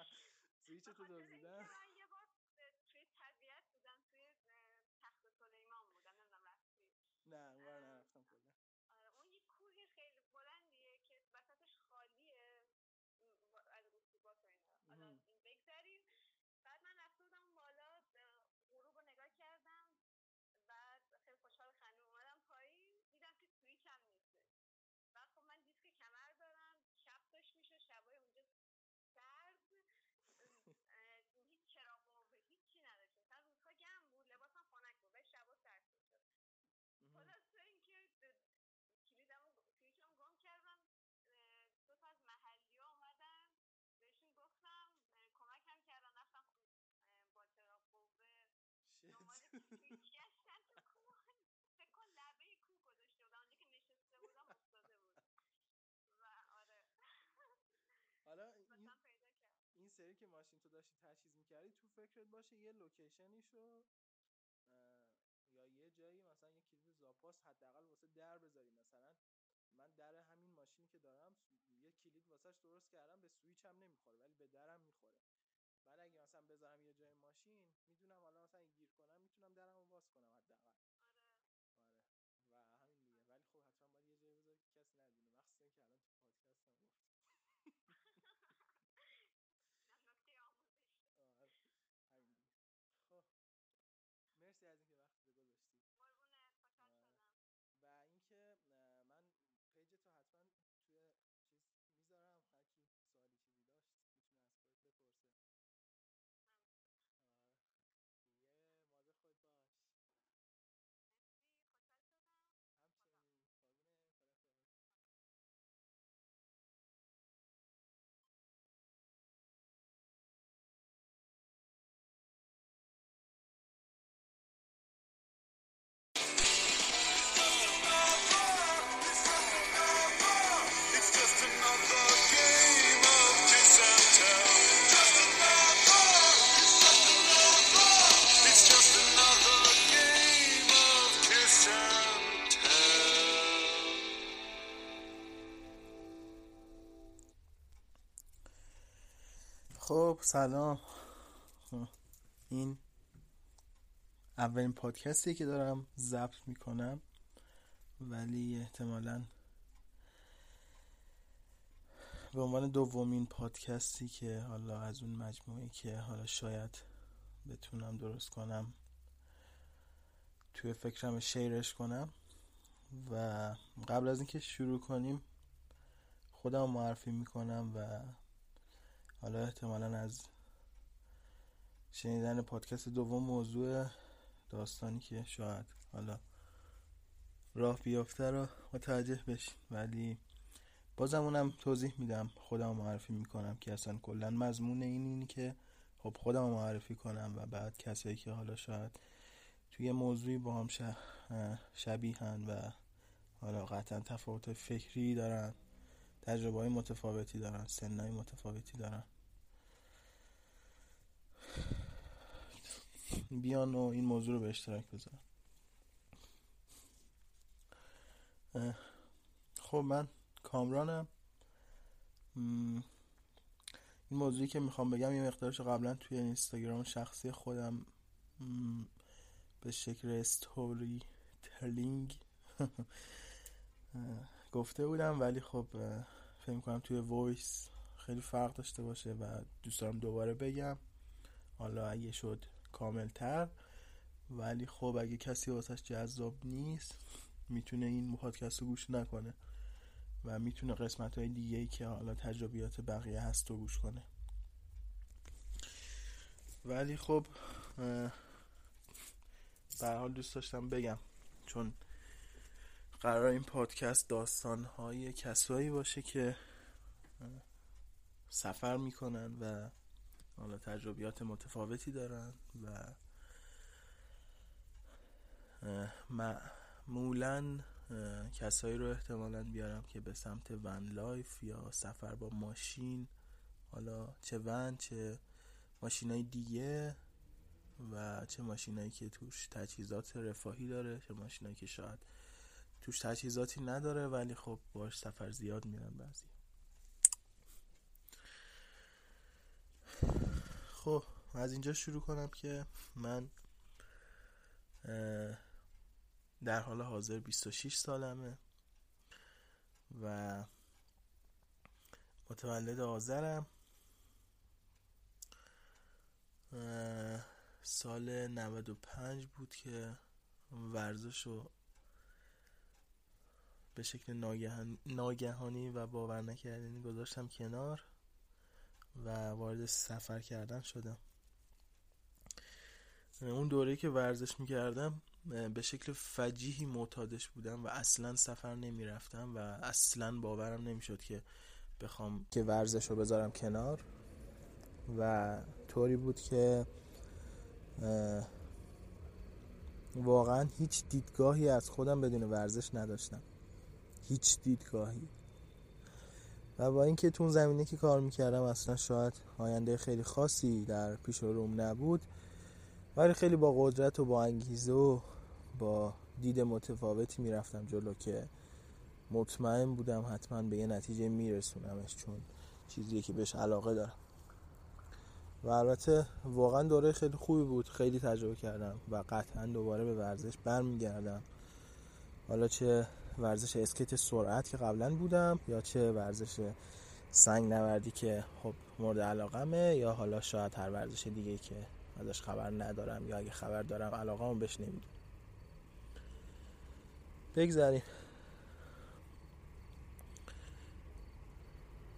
سویچتو دزدیدن من یه بار توی طبیعت بودم توی تخت سلیمان بودم نمی‌دونم رفتی نه اونور نرفتم کلا آره اون یه کوه خیلی بلندیه که وسطش خالیه از رسوبات و اینا حالا این بگذاریم بعد من رفته بودم بالا غروب رو نگاه کردم بعد خیلی خوشحال خنده اومدم پایین دیدم که سویچ هم نیستش بعد خب من دیسک کمر دارم شب داشت میشه شبای اونجا سرد هیچ چراغ و هیچی نداشت مثلا روزها گرم بود لباسم خنک بود ولی شبا سرد شد خلاصه اینکه کلیدم سویچم گم کردم دو تا از محلی ها اومدن بهشون گفتم کمکم کردن رفتم با چراغ قوه دنبال سویچ گشتن تو کوه <laughs> فکر کن لبه کوه گذاشته بودم اونجا که نشسته بودم افتاده بود. و آره. <laughs> حالا <laughs> این, این سری که ماشین تو داشتی تجهیز می‌کردی تو فکرت باشه یه location یشو یا یه جایی مثلا یه کلید زاپاس حداقل واسه در بذاری. مثلا من در همین ماشینی که دارم یه کلید واسهش درست کردم به سویچ هم نمی‌خوره ولی به درم می‌خوره. بعد اگه مثلا بذارم یه جای ماشین می‌دونم حالا مثلا گیر کنم می‌تونم درم رو باز کنم حداقل. آره. آره. و همین دیگه. ولی خب حتما باید یه جایی بذاری که کسی ندونه. مخصوصا که الان تو پادکست هم گفتی. <laughs> آره. همین دیگه. خب. مرسی از اینکه سلام. این اولین پادکستی که دارم ضبط می‌کنم ولی احتمالا به عنوان دومین پادکستی که حالا از اون مجموعه که حالا شاید بتونم درست کنم توی فکرم شیرش کنم. و قبل از اینکه شروع کنیم خودم معرفی می‌کنم و حالا احتمالا از شنیدن پادکست دوم موضوع داستانی که شاید حالا راه بیافته رو متوجه بشین. ولی بازم اونم توضیح میدم. خودم معرفی می‌کنم که اصلا کلا مضمون این اینی که خب خودم معرفی کنم و بعد کسایی که حالا شاید توی موضوعی با هم شبیهن و حالا قطعا تفاوت فکری دارن تجربه های متفاوتی دارن سنهای متفاوتی دارن. بیان و این موضوع رو به اشتراک بذارن خب من کامرانم. این موضوعی که می‌خوام بگم یه مقدارش قبلا توی اینستاگرام شخصی خودم به شکل <laughs> storytelling گفته بودم ولی خب فکر کنم توی voice خیلی فرق داشته باشه و دوست دارم دوباره بگم. حالا اگه شد کاملتر. ولی خب اگه کسی واسش جذاب نیست می‌تونه این پادکست رو گوش نکنه و می‌تونه قسمت های دیگه ای که حالا تجربیات بقیه هست رو گوش کنه. ولی خب در حال دوست داشتم بگم چون قراره این پادکست داستان های کسایی باشه که سفر می‌کنن و حالا تجربیات متفاوتی دارن و معمولا کسایی رو احتمالا بیارم که به سمت van life یا سفر با ماشین حالا چه ون چه ماشین های دیگه و چه ماشینایی که توش تجهیزات رفاهی داره چه ماشینایی که شاید توش تجهیزاتی نداره ولی خب باش سفر زیاد میرن بعضی. خب از اینجا شروع کنم که من در حال حاضر 26 سالمه و متولد آذرم. سال 95 بود که ورزش رو به شکل ناگهانی و باور نکردنی گذاشتم کنار و وارد سفر کردن شدم. اون دوره که ورزش می‌کردم به شکل فجیحی معتادش بودم و اصلا سفر نمی‌رفتم و اصلا باورم نمی‌شد که بخوام که ورزش رو بذارم کنار و طوری بود که واقعا هیچ دیدگاهی از خودم بدون ورزش نداشتم. هیچ دیدگاهی. و با اینکه تو زمینه که کار می‌کردم اصلا شاید آینده خیلی خاصی در پیش روم نبود ولی خیلی با قدرت و با انگیزه و با دید متفاوتی می‌رفتم جلو که مطمئن بودم حتما به یه نتیجه میرسونمش چون چیزیه که بهش علاقه دارم. و البته واقعا دوره خیلی خوبی بود خیلی تجربه کردم و قطعا دوباره به ورزش برمیگردم. حالا چه ورزش اسکیت سرعت که قبلا بودم یا چه ورزش سنگ نوردی که خب مورد علاقمه یا حالا شاید هر ورزش دیگه که ازش خبر ندارم یا اگه خبر دارم علاقه هم بهش نمی‌دونم بگذاریم.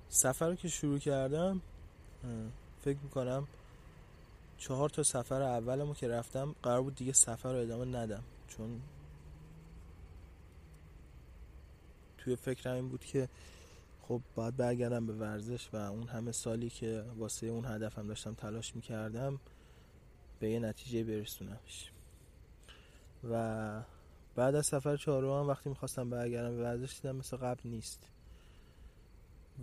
سفر رو که شروع کردم فکر می‌کنم چهار تا سفر اولمو که رفتم قرار بود دیگه سفر رو ادامه ندم. چون توی فکرم این بود که خب باید برگردم به ورزش و اون همه سالی که واسه اون هدفم داشتم تلاش می‌کردم به یه نتیجه برسونمش. و بعد از سفر چهارم وقتی می‌خواستم برگردم به ورزش دیدم مثل قبل نیست.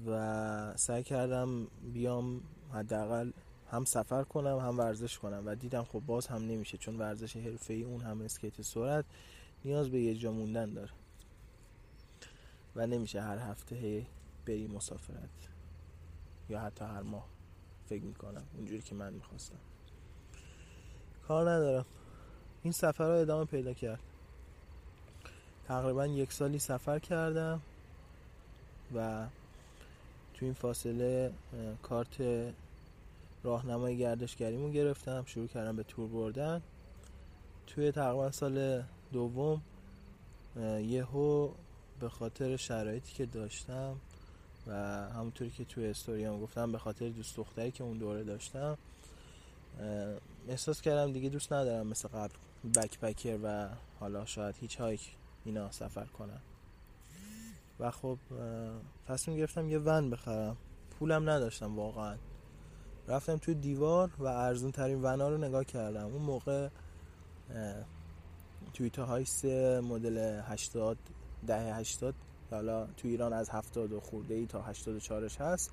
و سعی کردم بیام حداقل هم سفر کنم هم ورزش کنم. و دیدم خب باز هم نمیشه چون ورزش حرفه‌ای اون هم اسکیت سرعت نیاز به یه جا موندن داره. و نمیشه هر هفته بری مسافرت. یا حتی هر ماه. فکر می‌کنم. اونجوری که من می‌خواستم. کار ندارم. این سفر رو ادامه پیدا کرد. تقریبا یک سالی سفر کردم و تو این فاصله کارت راهنمای گردشگریمو گرفتم. شروع کردم به تور بردن. توی تقریبا سال دوم یهو به خاطر شرایطی که داشتم و همونطوری که توی استوریام گفتم به خاطر دوست دختری که اون دوره داشتم احساس کردم دیگه دوست ندارم مثل قبل بک بکر و حالا شاید هیچ هایک اینا سفر کنم. و خب تصمیم گرفتم یه ون بخرم. پولم نداشتم واقعا. رفتم توی دیوار و ارزون ترین ونا رو نگاه کردم. اون موقع تویتا هایس مدل 80 ده 80 حالا تو ایران از 70 خورده ای تا 84 هست.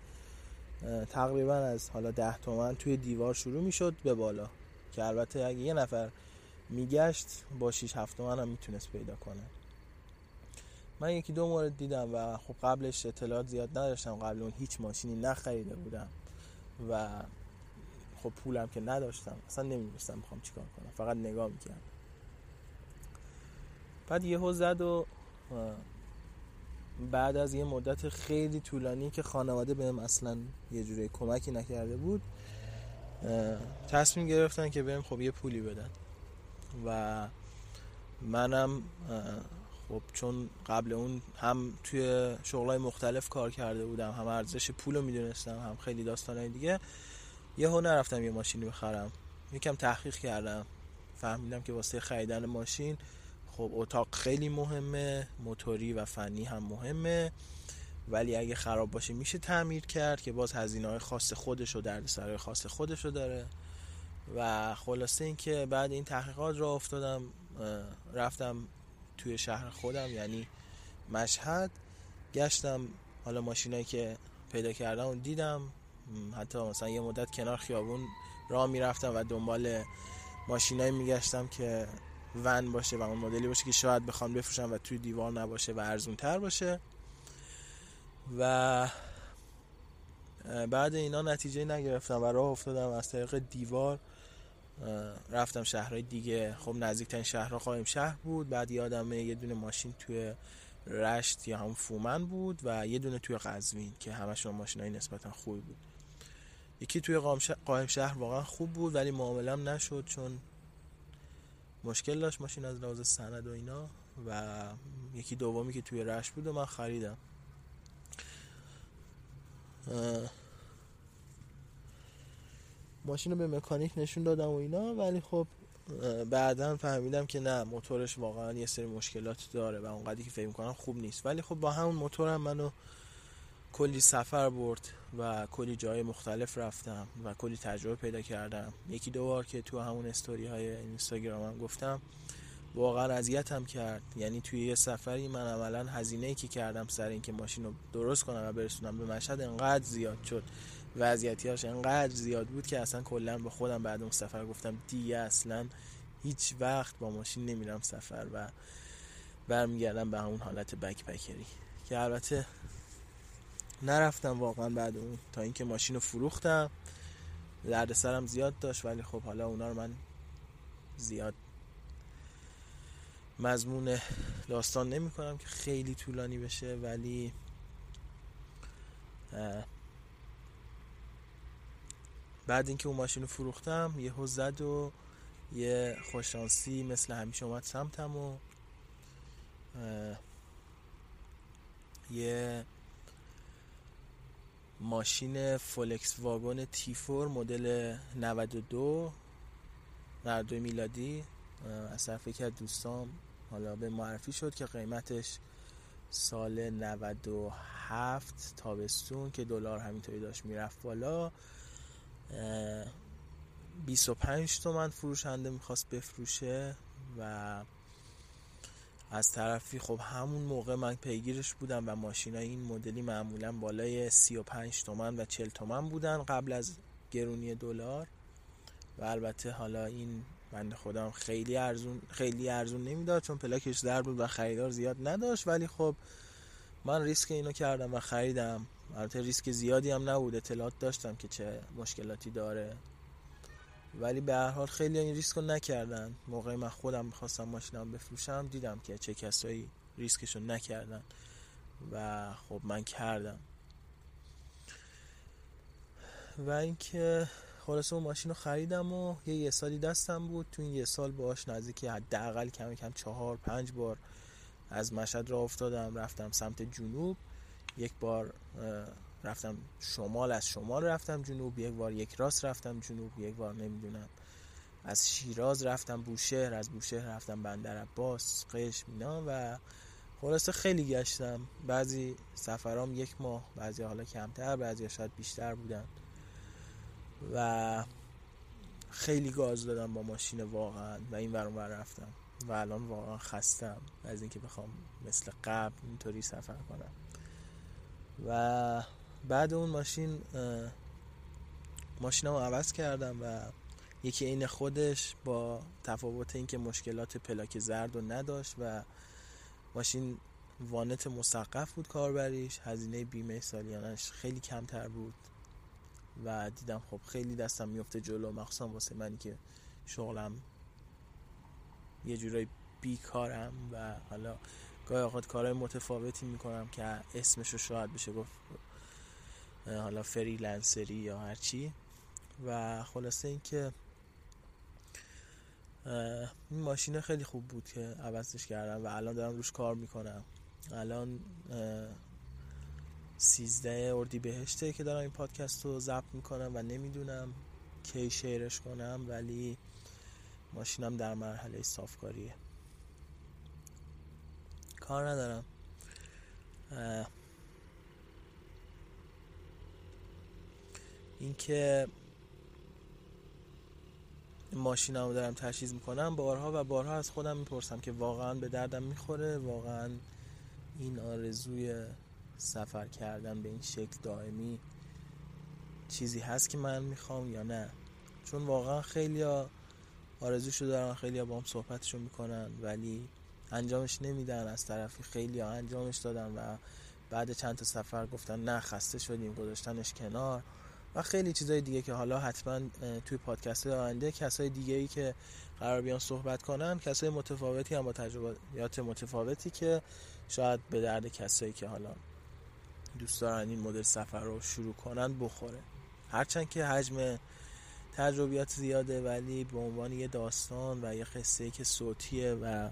تقریبا از حالا 10 تومن توی دیوار شروع می‌شد به بالا. که البته اگه یه نفر میگشت با 6 7 تومن هم می‌تونست پیدا کنه. من یکی دو مورد دیدم و خب قبلش اطلاعات زیاد نداشتم. قبل اون هیچ ماشینی نخریده بودم و خب پولم که نداشتم. اصلا نمی‌دونستم می‌خوام چیکار کنم. فقط نگاه می‌کردم. بعد یهو زد و بعد از یه مدت خیلی طولانی که خانواده بهم اصلا یه جوری کمکی نکرده بود تصمیم گرفتن که بهم خب یه پولی بدن. و منم خب چون قبل اون هم توی شغلای مختلف کار کرده بودم هم ارزش پول رو می‌دونستم هم خیلی داستانهای دیگه یهو نرفتم یه ماشینی بخرم. یکم تحقیق کردم. فهمیدم که واسه خریدن ماشین خب اتاق خیلی مهمه موتوری و فنی هم مهمه. ولی اگه خراب باشه میشه تعمیر کرد که باز هزینه های خاص خودش و دردسرای خاص خودش رو داره. و خلاصه اینکه بعد این تحقیقات را افتادم رفتم توی شهر خودم یعنی مشهد. گشتم حالا ماشینایی که پیدا کردم و دیدم. حتی مثلا یه مدت کنار خیابون راه می‌رفتم و دنبال ماشینایی میگشتم که ون باشه و اون مدلی باشه که شاید بخوام بفروشم و توی دیوار نباشه و ارزون تر باشه. و بعد اینا نتیجه نگرفتم و راه افتادم از طریق دیوار رفتم شهرهای دیگه. خب نزدیکترین شهرها خواهیم شهر بود. بعد یادمه یه دونه ماشین توی رشت یا هم فومن بود و یه دونه توی قزوین که همشون ماشین های نسبتا خوبی بود. یکی توی قایم شهر واقعا خوب بود ولی معاملم نشد چون مشکل داشت ماشین از لحاظ سند و اینا و یکی دومی که توی رشت بود و من خریدم. ماشین رو به مکانیک نشون دادم و اینا ولی خب بعدا فهمیدم که نه موتورش واقعا یه سری مشکلات داره و اونقدری که فکر می‌کنم خوب نیست. ولی خب با همون موتورم منو کلی سفر برد و کلی جای مختلف رفتم و کلی تجربه پیدا کردم. یکی دو بار که تو همون استوری های اینستاگرامم گفتم واقعا اذیتم کرد. یعنی توی یه سفری من عملا هزینه ای که کردم سر اینکه ماشین رو درست کنم و برسونم به مشهد انقدر زیاد شد. وضعیتیاش انقدر زیاد بود که اصلا کلا به خودم بعد اون سفر گفتم دیگه اصلا هیچ وقت با ماشین نمیرم سفر و برمیگردم به همون حالت بک بکری که البته نرفتم واقعا بعد اون تا اینکه ماشین رو فروختم. درد سرم زیاد داشت ولی خب حالا اونا رو من زیاد مضمون داستان نمی کنم که خیلی طولانی بشه ولی بعد اینکه اون ماشین رو فروختم یه زد و یه خوششانسی مثل همیشه اومد سمتم و یه ماشین فولکس واگن تیفور مدل 92 92 میلادی. از طرف یکی از دوستام حالا به معرفی شد که قیمتش سال 97 تابستون که دلار همینطوری داشت می‌رفت بالا. 25 تومن فروشنده می‌خواست بفروشه و از طرفی خب همون موقع من پیگیرش بودم و ماشین های این مدلی معمولا بالای 35 تومن و 40 تومن بودن قبل از گرونی دلار. و البته حالا این بنده خودم خیلی ارزون خیلی ارزون نمی‌داد چون پلاکش در بود و خریدار زیاد نداشت. ولی خب من ریسک اینو کردم و خریدم. البته ریسک زیادی هم نبود. اطلاعات داشتم که چه مشکلاتی داره. ولی به هر حال خیلی این ریسک رو نکردن. موقعی من خودم می‌خواستم ماشینم بفروشم دیدم که چه کسایی ریسکشو نکردن و خب من کردم. و اینکه خلاصه اون ماشین رو خریدم و یه یه سالی دستم بود. تو این یه سال باش نزدیکی حداقل کم کم چهار پنج بار از مشهد را افتادم رفتم سمت جنوب. یک بار رفتم شمال از شمال رفتم جنوب یک بار یک راست رفتم جنوب یک بار نمی‌دونم از شیراز رفتم بوشهر از بوشهر رفتم بندر عباس قشم اینا و خلاصه خیلی گشتم. بعضی سفرام یک ماه بعضی حالا کمتر بعضی شاید بیشتر بودن. و خیلی گاز دادم با ماشین واقعا و این ورون ور رفتم. و الان واقعا خستم از اینکه بخوام مثل قبل اینطوری سفر کنم. و بعد اون ماشین ماشینم عوض کردم و یکی این خودش با تفاوت اینکه مشکلات پلاک زرد رو نداشت و ماشین وانت مسقف بود کاربریش. هزینه بیمه سالیانش خیلی کمتر بود و دیدم خب خیلی دستم میفته جلو مخصوصا واسه منی که شغلم یه جورایی بیکارم و حالا گاهی اوقات کارهای متفاوتی می‌کنم که اسمشو شاید بشه گفت حالا فریلنسری یا هرچی و خلاصه اینکه این ماشین خیلی خوب بود که عوضش کردم و الان دارم روش کار می‌کنم. الان سیزده اردی بهشته که دارم این پادکست رو ضبط می‌کنم و نمی‌دونم کی شیرش کنم ولی ماشینم در مرحله صافکاریه. کار ندارم. اینکه ماشینم رو دارم تجهیز می‌کنم بارها و بارها از خودم می‌پرسم که واقعا به دردم می‌خوره واقعا این آرزوی سفر کردن به این شکل دائمی چیزی هست که من می‌خوام یا نه. چون واقعا خیلی آرزوشو دارن خیلی با هم صحبتشو می‌کنن ولی انجامش نمیدن. از طرفی خیلی انجامش دادن و بعد چند تا سفر گفتن نه خسته شدیم گذاشتنش کنار. و خیلی چیزای دیگه که حالا حتما توی پادکست آینده کسای دیگه ای که قرار بیان صحبت کنن کسای متفاوتی هم با تجربیات متفاوتی که شاید به درد کسایی که حالا دوست دارن این مدل سفر رو شروع کنن بخوره. هرچند که حجم تجربیات زیاده ولی به عنوان یه داستان و یه قصه که صوتیه و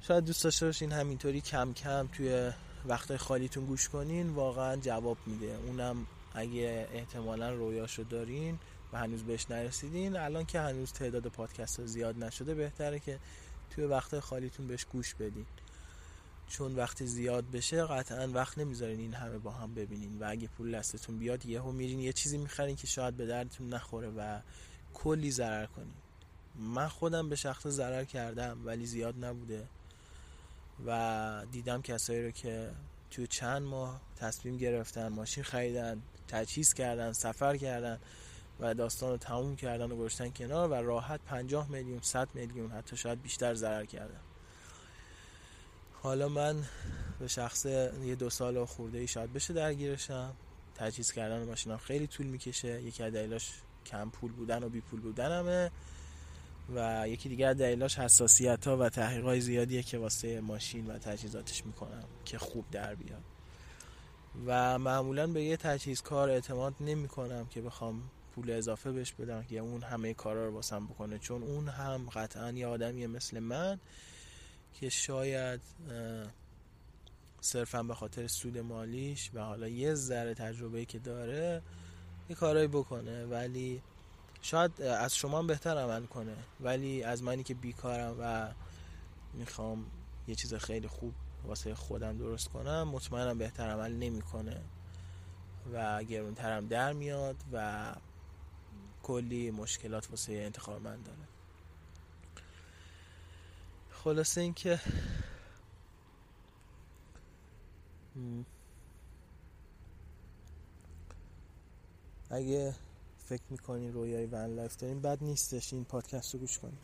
شاید دوست داشته باشین همینطوری کم کم توی وقتای خالیتون گوش کنین واقعا جواب میده. اونم اگه احتمالا رویاشو دارین و هنوز بهش نرسیدین الان که هنوز تعداد پادکست ها زیاد نشده بهتره که توی وقت خالیتون بهش گوش بدین. چون وقتی زیاد بشه قطعا وقت نمی‌ذارین این همه با هم ببینین. و اگه پول دستتون بیاد یهو میرین یه چیزی می‌خرین که شاید به دردتون نخوره و کلی ضرر کنین. من خودم به شخص ضرر کردم ولی زیاد نبوده. و دیدم کسایی رو که توی چند ماه تصمیم گرفتن ماشین خریدن تجهیز کردن سفر کردن و داستان رو تموم کردن و گذاشتن کنار و راحت 50 میلیون 100 میلیون حتی شاید بیشتر ضرر کردن. حالا من به شخص یه دو سال خورده ای شاید بشه درگیرشم. تجهیز کردن ماشینم خیلی طول می‌کشه. یکی از دلیلاش کم پول بودن و بی پول بودنمه و یکی دیگر دلیلاش حساسیت ها و تحقیق های زیادیه که واسه ماشین و تجهیزاتش می‌کنم که خوب در بیاد. و معمولا به یه تجهیز کار اعتماد نمی کنم که بخوام پول اضافه بهش بدم که اون همه کارا رو واسم بکنه. چون اون هم قطعا یه آدمیه مثل من که شاید صرفا به خاطر سود مالیش و حالا یه ذره تجربه که داره یه کارایی بکنه. ولی شاید از شما بهتر عمل کنه. ولی از منی که بیکارم و می‌خوام یه چیز خیلی خوب واسه خودم درست کنم مطمئنم بهتر عمل نمی‌کنه و گرونترم در میاد و کلی مشکلات واسه انتخاب من داره. خلاصه اینکه اگه فکر می‌کنین رویای van life دارین بد نیستش این پادکست رو گوش کنین.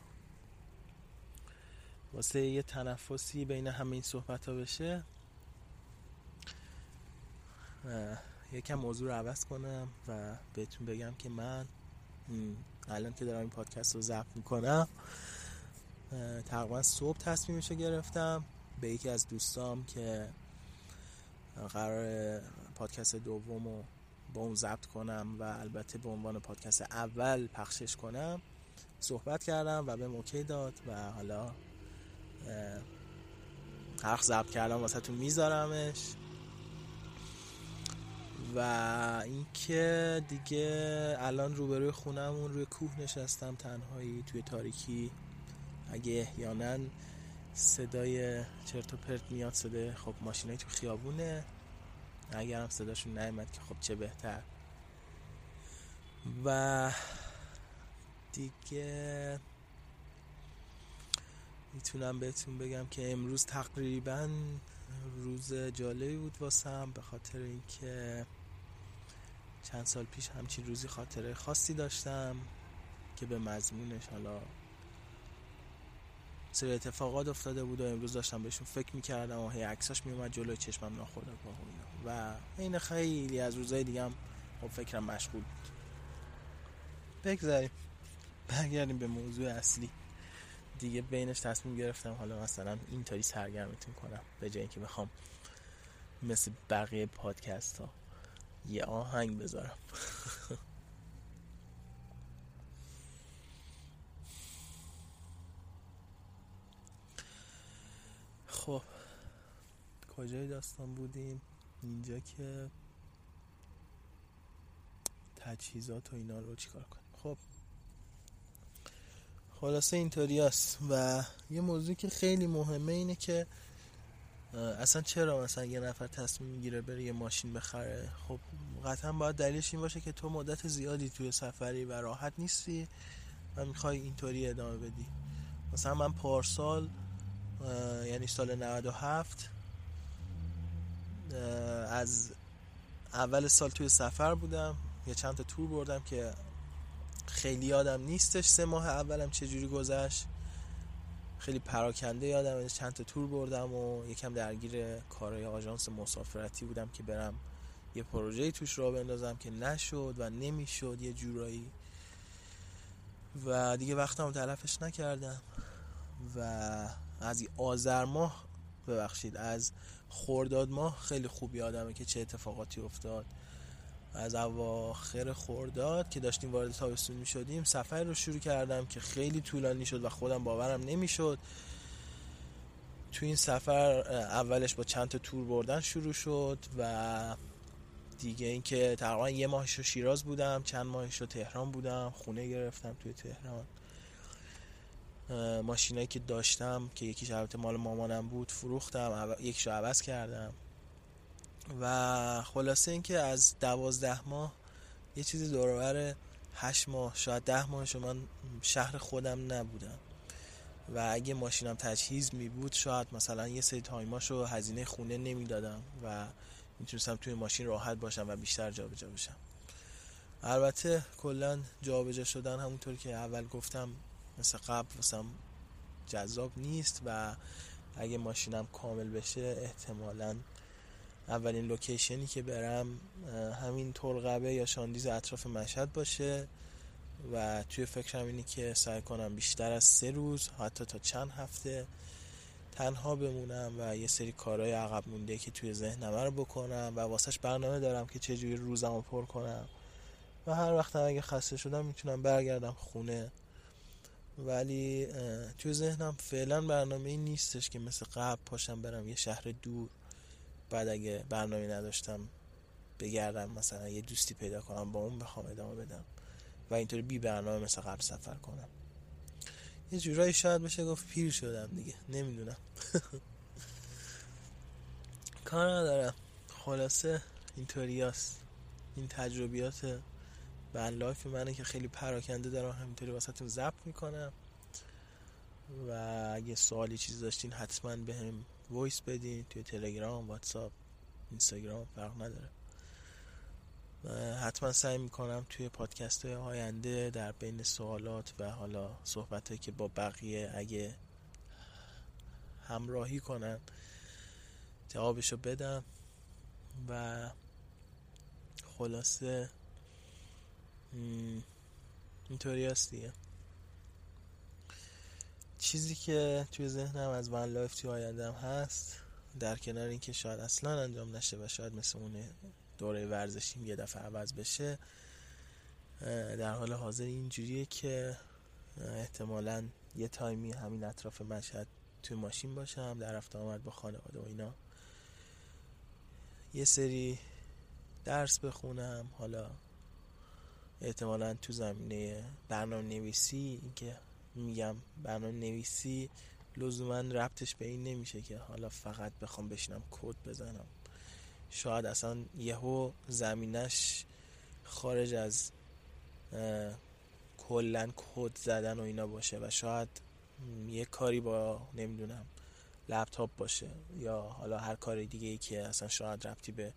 واسه یه تنفسی بین همه این صحبت ها بشه یکم موضوع رو عوض کنم و بهتون بگم که من الان که دارم این پادکست رو ضبط می‌کنم تقریبا صبح تصمیمش رو گرفتم به یکی از دوستام که قرار پادکست دوم رو با اون ضبط کنم و البته به عنوان پادکست اول پخشش کنم صحبت کردم و به موکی داد و حالا حرف ضبط کردم واسه تو میذارمش. و اینکه دیگه الان روبروی خونمون روی کوه نشستم تنهایی توی تاریکی. اگه احیانا صدای چرت و پرت میاد صدای خب ماشینای تو خیابونه. اگرم صداشون نیمد که خب چه بهتر. و دیگه می‌تونم بهتون بگم که امروز تقریبا روز جالبی بود واسم به خاطر اینکه چند سال پیش همچین روزی خاطره خاصی داشتم که به مضمونش حالا سری اتفاقات افتاده بود و امروز داشتم بهشون فکر می‌کردم و هی عکساش میومد جلوی چشمم ناخودآگاه و این خیلی از روزهای دیگه هم خب فکرم مشغول بود. بگذاریم. برگردیم به موضوع اصلی. دیگه بینش تصمیم گرفتم حالا مثلا اینطوری سرگرمتون کنم به جای اینکه بخوام مثل بقیه پادکست ها یه آهنگ بذارم. <laughs> خب کجای داستان بودیم؟ اینجا که تجهیزات و اینا رو چیکار کنیم؟ خب خلاصه اینطوری است و یه موضوعی که خیلی مهمه اینه که اصلا چرا مثلا یه نفر تصمیم می‌گیره بره یه ماشین بخره؟ خب قطعا باید دلیلش این باشه که تو مدت زیادی توی سفری و راحت نیستی و می‌خوای اینطوری ادامه بدی. مثلا من پارسال یعنی سال 97 از اول سال توی سفر بودم یه چند تا تور بردم که خیلی یادم نیستش سه ماه اولم چجوری گذشت. خیلی پراکنده یادم چند تا تور بردم و یکم درگیر کارهای آژانس مسافرتی بودم که برم یه پروژه توش را بندازم که نشد و نمی‌شد یه جورایی. و دیگه وقتم تلفش نکردم. و از آذر ماه ببخشید از خورداد ماه خیلی خوب یادمه که چه اتفاقاتی افتاد. از اواخر خورداد که داشتیم وارد تابستون می شدیم سفر رو شروع کردم که خیلی طولانی شد و خودم باورم نمی‌شد. تو این سفر اولش با چند تا تور بردن شروع شد و دیگه اینکه تقریبا یه ماهش رو شیراز بودم چند ماهش رو تهران بودم خونه گرفتم توی تهران. ماشینایی که داشتم که یکیش البته مال مامانم بود فروختم یکیش رو عوض کردم. و خلاصه اینکه از دوازده ماه یه چیزی دورور هشت ماه شاید ده ماهشو من شهر خودم نبودم. و اگه ماشینم تجهیز می بود شاید مثلا یه سری تایماشو هزینه خونه نمی‌دادم و می‌تونستم توی ماشین راحت باشم و بیشتر جابجا بشم. البته کلا جابجا شدن همونطور که اول گفتم مثل قبل واسم جذاب نیست و اگه ماشینم کامل بشه احتمالا اولین لوکیشنی که برم همین ترقبه یا شاندیز اطراف مشهد باشه و توی فکرم اینی که سعی کنم بیشتر از سه روز حتی تا چند هفته تنها بمونم و یه سری کارهای عقب مونده که توی ذهنم رو بکنم و واسهش برنامه دارم که چجوری روزم رو پر کنم. و هر وقت اگه خسته شدم می‌تونم برگردم خونه. ولی توی ذهنم فعلا برنامه این نیستش که مثل قبل پاشم برم یه شهر دور. بعد اگه برنامه نداشتم بگردم مثلا یه دوستی پیدا کنم با اون بخوام ادامه بدم و اینطوری بی برنامه مثل قبل سفر کنم. یه جورایی شاید بشه گفت پیر شدم دیگه نمی‌دونم. <laughs> کار ندارم. خلاصه اینطوری هست این تجربیات life منه که خیلی پراکنده دارم همینطوری واسه تون ضبط می‌کنم. و اگه سوالی چیز داشتین حتما بهم voice بدین توی تلگرام واتساپ اینستاگرام فرق نداره. حتما سعی می‌کنم توی پادکست های آینده در بین سوالات و حالا صحبتی که با بقیه اگه همراهی کنن جوابشو بدم. و خلاصه اینطوری هست دیگه. چیزی که توی ذهنم از ون لایف توی آیندم هست در کنار اینکه شاید اصلا انجام نشه و شاید مثل اون دوره ورزشیم یه دفعه عوض بشه در حال حاضر اینجوریه که احتمالا یه تایمی همین اطراف مشهد توی ماشین باشم در رفت آمد با خانواده و اینا. یه سری درس بخونم حالا احتمالا تو زمینه برنامه نویسی که میگم برنامه نویسی لزوما ربطش به این نمیشه که حالا فقط بخوام بشینم کد بزنم. شاید اصلا یهو زمینش خارج از کلا کد زدن و اینا باشه و شاید یه کاری با نمی‌دونم لپتاپ باشه یا حالا هر کار دیگه ای که اصلا شاید ربطی به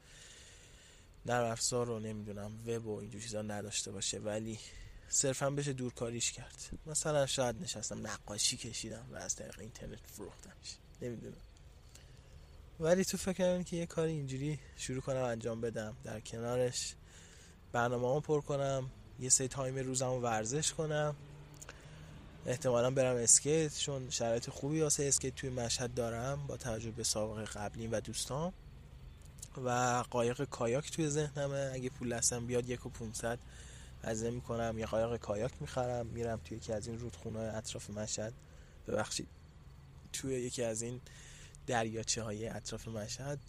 نرم افزار رو نمی‌دونم وب و اینجور چیزا نداشته باشه. ولی صرفا بشه دورکاریش کرد. مثلا شاید نشستم نقاشی کشیدم و از طریق اینترنت فروختمش. نمی‌دونم. ولی تو فکر که یه کاری اینجوری شروع کنم انجام بدم. در کنارش برنامه پر کنم یه سه time روزم ورزش کنم. احتمالا برم اسکیت چون شرایط خوبی واسه اسکیت توی مشهد دارم با توجه به سابقه قبلی و دوستان و قایق کایاک توی ذهنمه. اگه پول دستم بیاد یک و پونصد هزینه می‌کنم یه قایق کایاک می‌خرم میرم توی یکی از این رودخونه های اطراف مشهد. ببخشید. توی یکی از این دریاچه های اطراف مشهد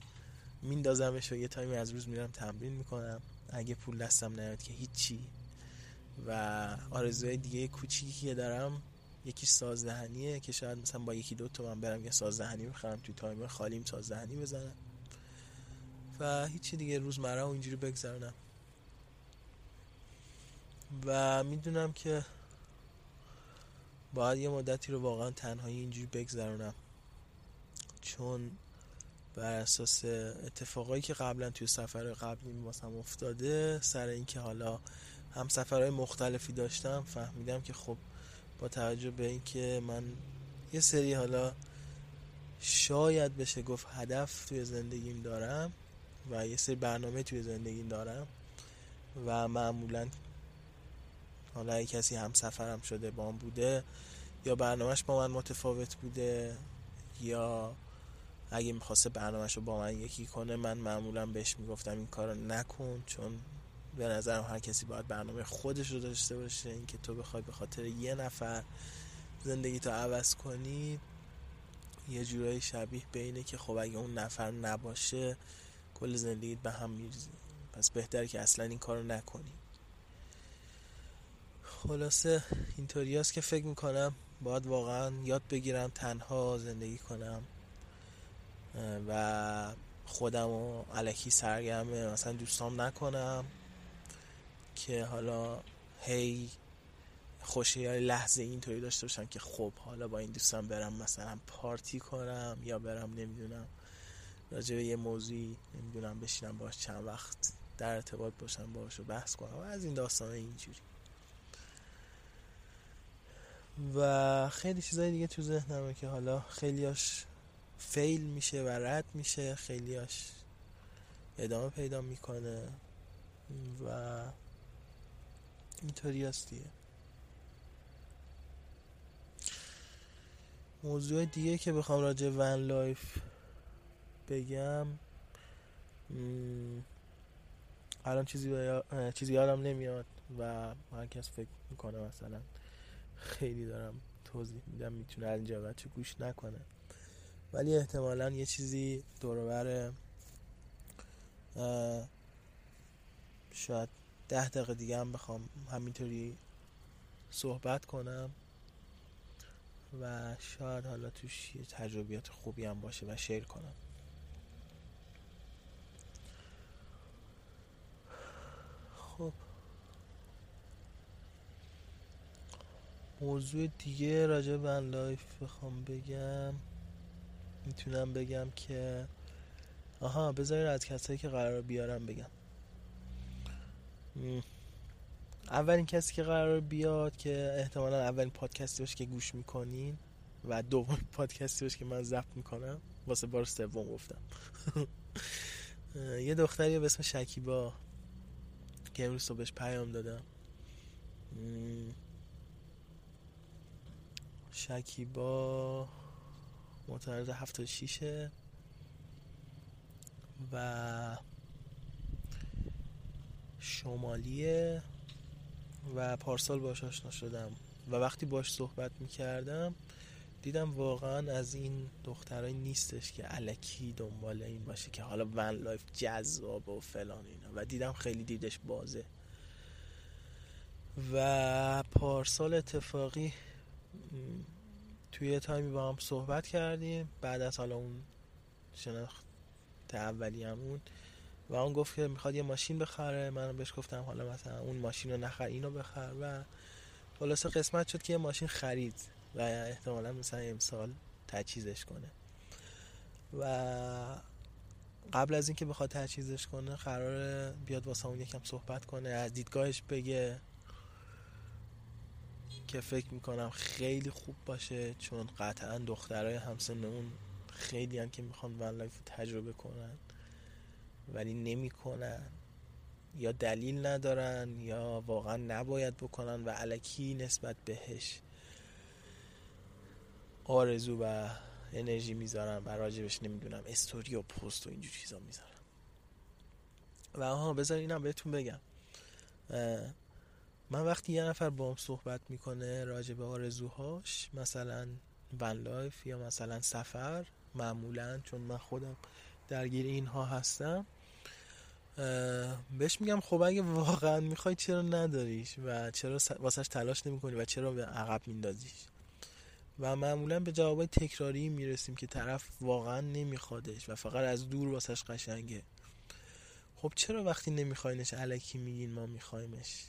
میندازمش و یه تایمی از روز میرم تمرین می‌کنم. اگه پول دستم نیاد که هیچی. و آرزوهای دیگه کوچیکی که دارم یکی سازدهنیه که شاید مثلا با یکی دو تومن برم یه سازدهنی بخرم توی تایم خالیم سازدهنی بزنم. و هیچی دیگه روزمره و اینجوری بگذرونم. و می‌دونم که باید یه مدتی رو واقعا تنهایی اینجوری بگذرونم. چون بر اساس اتفاقایی که قبلا توی سفر قبلی واسم افتاده سر اینکه حالا هم سفرهای مختلفی داشتم فهمیدم که خب با توجه به اینکه من یه سری حالا شاید بشه گفت هدف توی زندگیم دارم و یه سری برنامه توی زندگیم دارم و معمولا حالا اگه کسی هم سفرم شده با من بوده یا برنامهش با من متفاوت بوده یا اگه می‌خواسته برنامهش رو با من یکی کنه من معمولا بهش می‌گفتم این کار نکن چون به نظرم هر کسی باید برنامه خودش رو داشته باشه اینکه تو بخوای به خاطر یه نفر زندگی تو عوض کنی یه جورایی شبیه به اینه که خب اگه اون نفر نباشه کل زندگیت به هم میریزی پس بهتره که اصلا این کارو نکنی. خلاصه اینطوری که فکر می‌کنم باید واقعا یاد بگیرم تنها زندگی کنم و خودم رو علکی سرگرم مثلا دوستام نکنم که حالا هی خوشی لحظه اینطوری داشته باشم که خب حالا با این دوستان برم مثلا پارتی کنم یا برم نمی‌دونم راجع به یه موضوعی نمی‌دونم بشینم باش چند وقت در ارتباط باشم باش و بحث کنم. و از این داستان اینجوری. و خیلی چیزای دیگه تو ذهنمه که حالا خیلیاش fail میشه و رد میشه خیلیاش ادامه پیدا می‌کنه و اینطوری هست دیگه. موضوع دیگه که بخوام راجع van life بگم الان چیزی چیزی یادم نمیاد و هر کس فکر می‌کنه مثلا. خیلی دارم توضیح میدم می‌تونه اینجا بچه گوش نکنه. ولی احتمالا یه چیزی دورور شاید ده دقیقه دیگه هم بخوام همینطوری صحبت کنم و شاید حالا توش یه تجربیات خوبی هم باشه و شیر کنم خب موضوع دیگه راجع به لایف بخوام بگم. می‌تونم بگم که آها بذارین از کسایی که قرار بیارم بگم. اولین کسی که قرار بیاد که احتمالا اولین پادکستی باشه که گوش می‌کنین و دوم <laughs> پادکستی باشه که من ضبط می‌کنم واسه بار سوم گفتم. <laughs> یه دختری به اسم شکیبا که امروز صبحش پیام دادم. شکیبا معترض 76 و شمالیه و پارسال باش آشنا شدم و وقتی باش صحبت می‌کردم دیدم واقعا از این دخترای نیستش که الکی دنبال این باشه که حالا van life جذاب و فلان اینا. و دیدم خیلی دیدش بازه. و پارسال اتفاقی توی time ی با هم صحبت کردیم. بعد از حالا اون شناخت اولیمون و اون گفت که می‌خواد یه ماشین بخره. من بهش گفتم حالا مثلا اون ماشین رو نخر اینو بخر. و خلاصه قسمت شد که یه ماشین خرید و احتمالا مثلا امسال تجهیزش کنه. و قبل از اینکه بخواد تجهیزش کنه قرار بیاد واسه اون یکم صحبت کنه از دیدگاهش بگه. که فکر می‌کنم خیلی خوب باشه چون قطعا دخترای همسن اون خیلی هم که می‌خوان van life تجربه کنن ولی نمی‌کنن. یا دلیل ندارن یا واقعا نباید بکنن و الکی نسبت بهش آرزو و انرژی می‌ذارن و راجبش نمی‌دونم استوری و پست و اینجور چیزا می‌ذارن. و آها بذار اینم بهتون بگم. من وقتی یه نفر باهام صحبت می‌کنه راجب آرزوهاش مثلا van life یا مثلا سفر معمولا چون من خودم درگیر اینها هستم بهش میگم خب اگه واقعا می‌خوای چرا نداریش و چرا واسهش تلاش نمی‌کنی و چرا به عقب میندازیش؟ و معمولا به جوابای تکراری می‌رسیم که طرف واقعا نمیخوادش و فقط از دور واسهش قشنگه. خب چرا وقتی نمیخواینش الکی میگین ما میخوایمش؟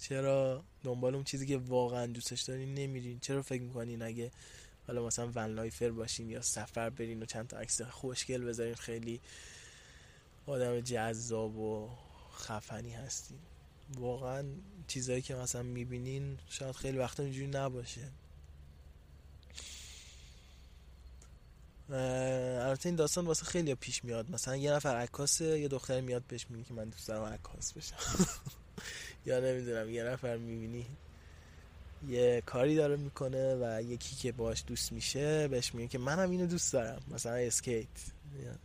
چرا دنبال اون چیزی که واقعا دوستش دارین نمیرین؟ چرا فکر می‌کنین اگه حالا مثلا ون لایفر باشین یا سفر برین و چند تا عکس خوشگل بذارین خیلی آدم جذاب و خفنی هستین. واقعا چیزایی که مثلا می‌بینین شاید خیلی وقتا اینجوری نباشه. البته این داستان واسه خیلی پیش میاد. مثلا یه نفر عکاسه یه دختر میاد بهش میگه که من دوست دارم عکاس بشم. <laughs> یا نمی‌دونم یه نفر می‌بینی یه کاری داره می‌کنه و یکی که باش دوست میشه بهش میگه که منم اینو دوست دارم مثلا اسکیت.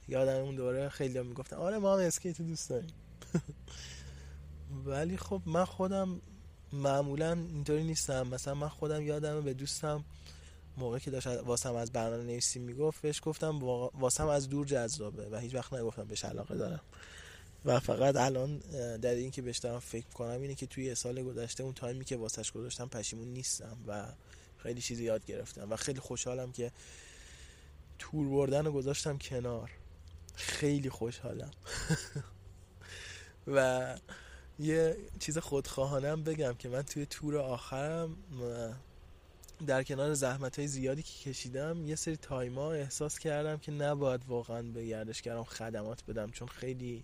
یادم اون دوره خیلی هم می‌گفتن آره ما هم اسکیت دوست داریم. <laughs> ولی خب من خودم معمولا اینطوری نیستم. مثلا من خودم یادم به دوستم موقع که داشت واسم از برنامه نویسی می‌گفت بهش گفتم واسم از دور جذابه. و هیچ وقت نگفتم بهش علاقه دارم. و فقط الان در این که بهش دارم فکر کنم اینه که توی سال گذشته اون تایمی که واسش گذاشتم پشیمون نیستم و خیلی چیزی یاد گرفتم و خیلی خوشحالم که تور بردن رو گذاشتم کنار. خیلی خوشحالم. <laughs> و یه چیز خودخواهانم بگم که من توی تور آخرم در کنار زحمت های زیادی که کشیدم یه سری تایما احساس کردم که نباید واقعا به گردشگرام خدمات بدم چون خیلی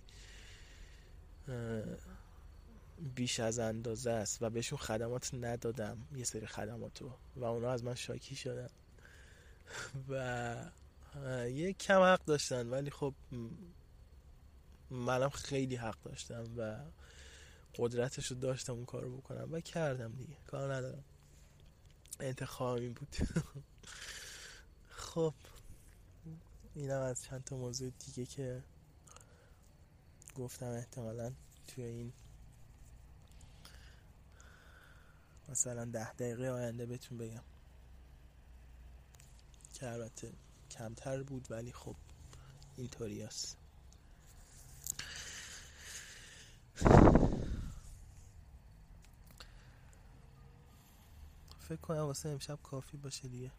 بیش از اندازه است و بهشون خدمات ندادم یه سری خدماتو و اونا از من شاکی شدن. <laughs> و یه کم حق داشتن ولی خب منم خیلی حق داشتم و قدرتش رو داشتم اون کارو بکنم و کردم دیگه. کار ندارم. انتخابی بود. <laughs> خب اینم از چند تا موضوع دیگه که گفتم احتمالا توی این مثلا ده دقیقه آینده بهتون بگم. که البته کمتر بود ولی خب اینطوری است. فکر کنم واسه امشب کافی باشه دیگه.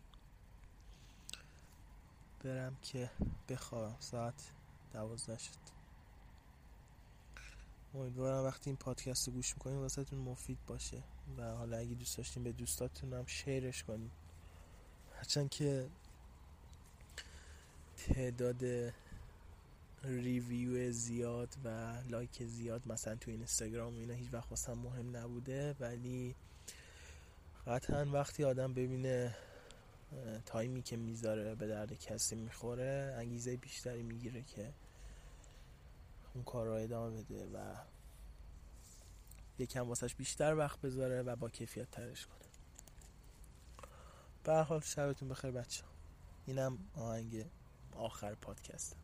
برم که بخوابم. ساعت دوازده شد. امیدوارم وقتی این پادکست رو گوش می‌کنین واسه تون مفید باشه و حالا اگه دوست داشتین به دوستاتون هم شیرش کنین. هرچند که تعداد ریویو زیاد و لایک زیاد مثلا تو اینستاگرام اینا هیچ وقت واسم مهم نبوده ولی قطعا وقتی آدم ببینه تایمی که می‌ذاره به درد کسی می‌خوره انگیزه بیشتری می‌گیره که اون کار رو ادامه بده و یکم واسش بیشتر وقت بذاره و با کیفیت ترش کنه. به حال شبتون بخیر بچه اینم آهنگ آخر پادکست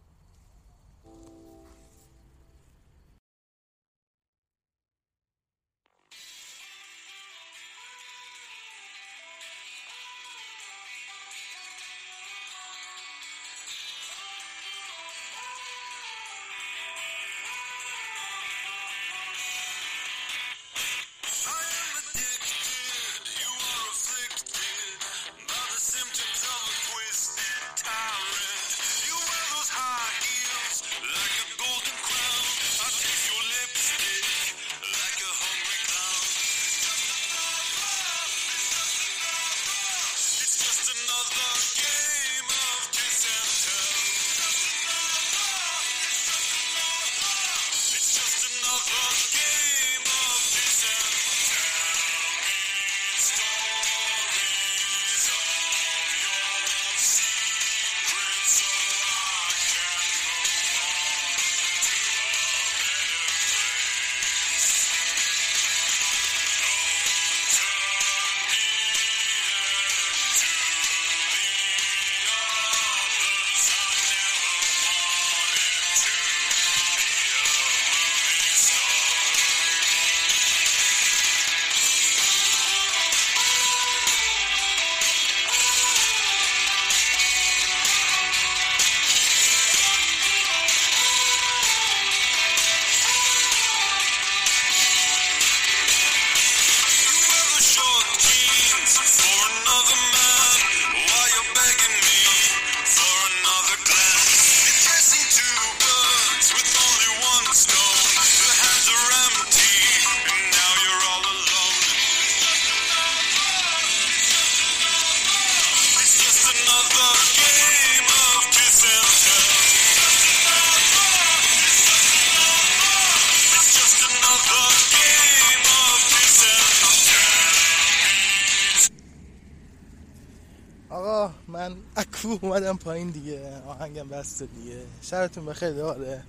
آهنگم بسته دیگه. شبتون بخیر داره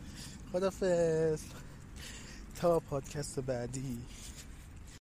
خدافز تا پادکست بعدی.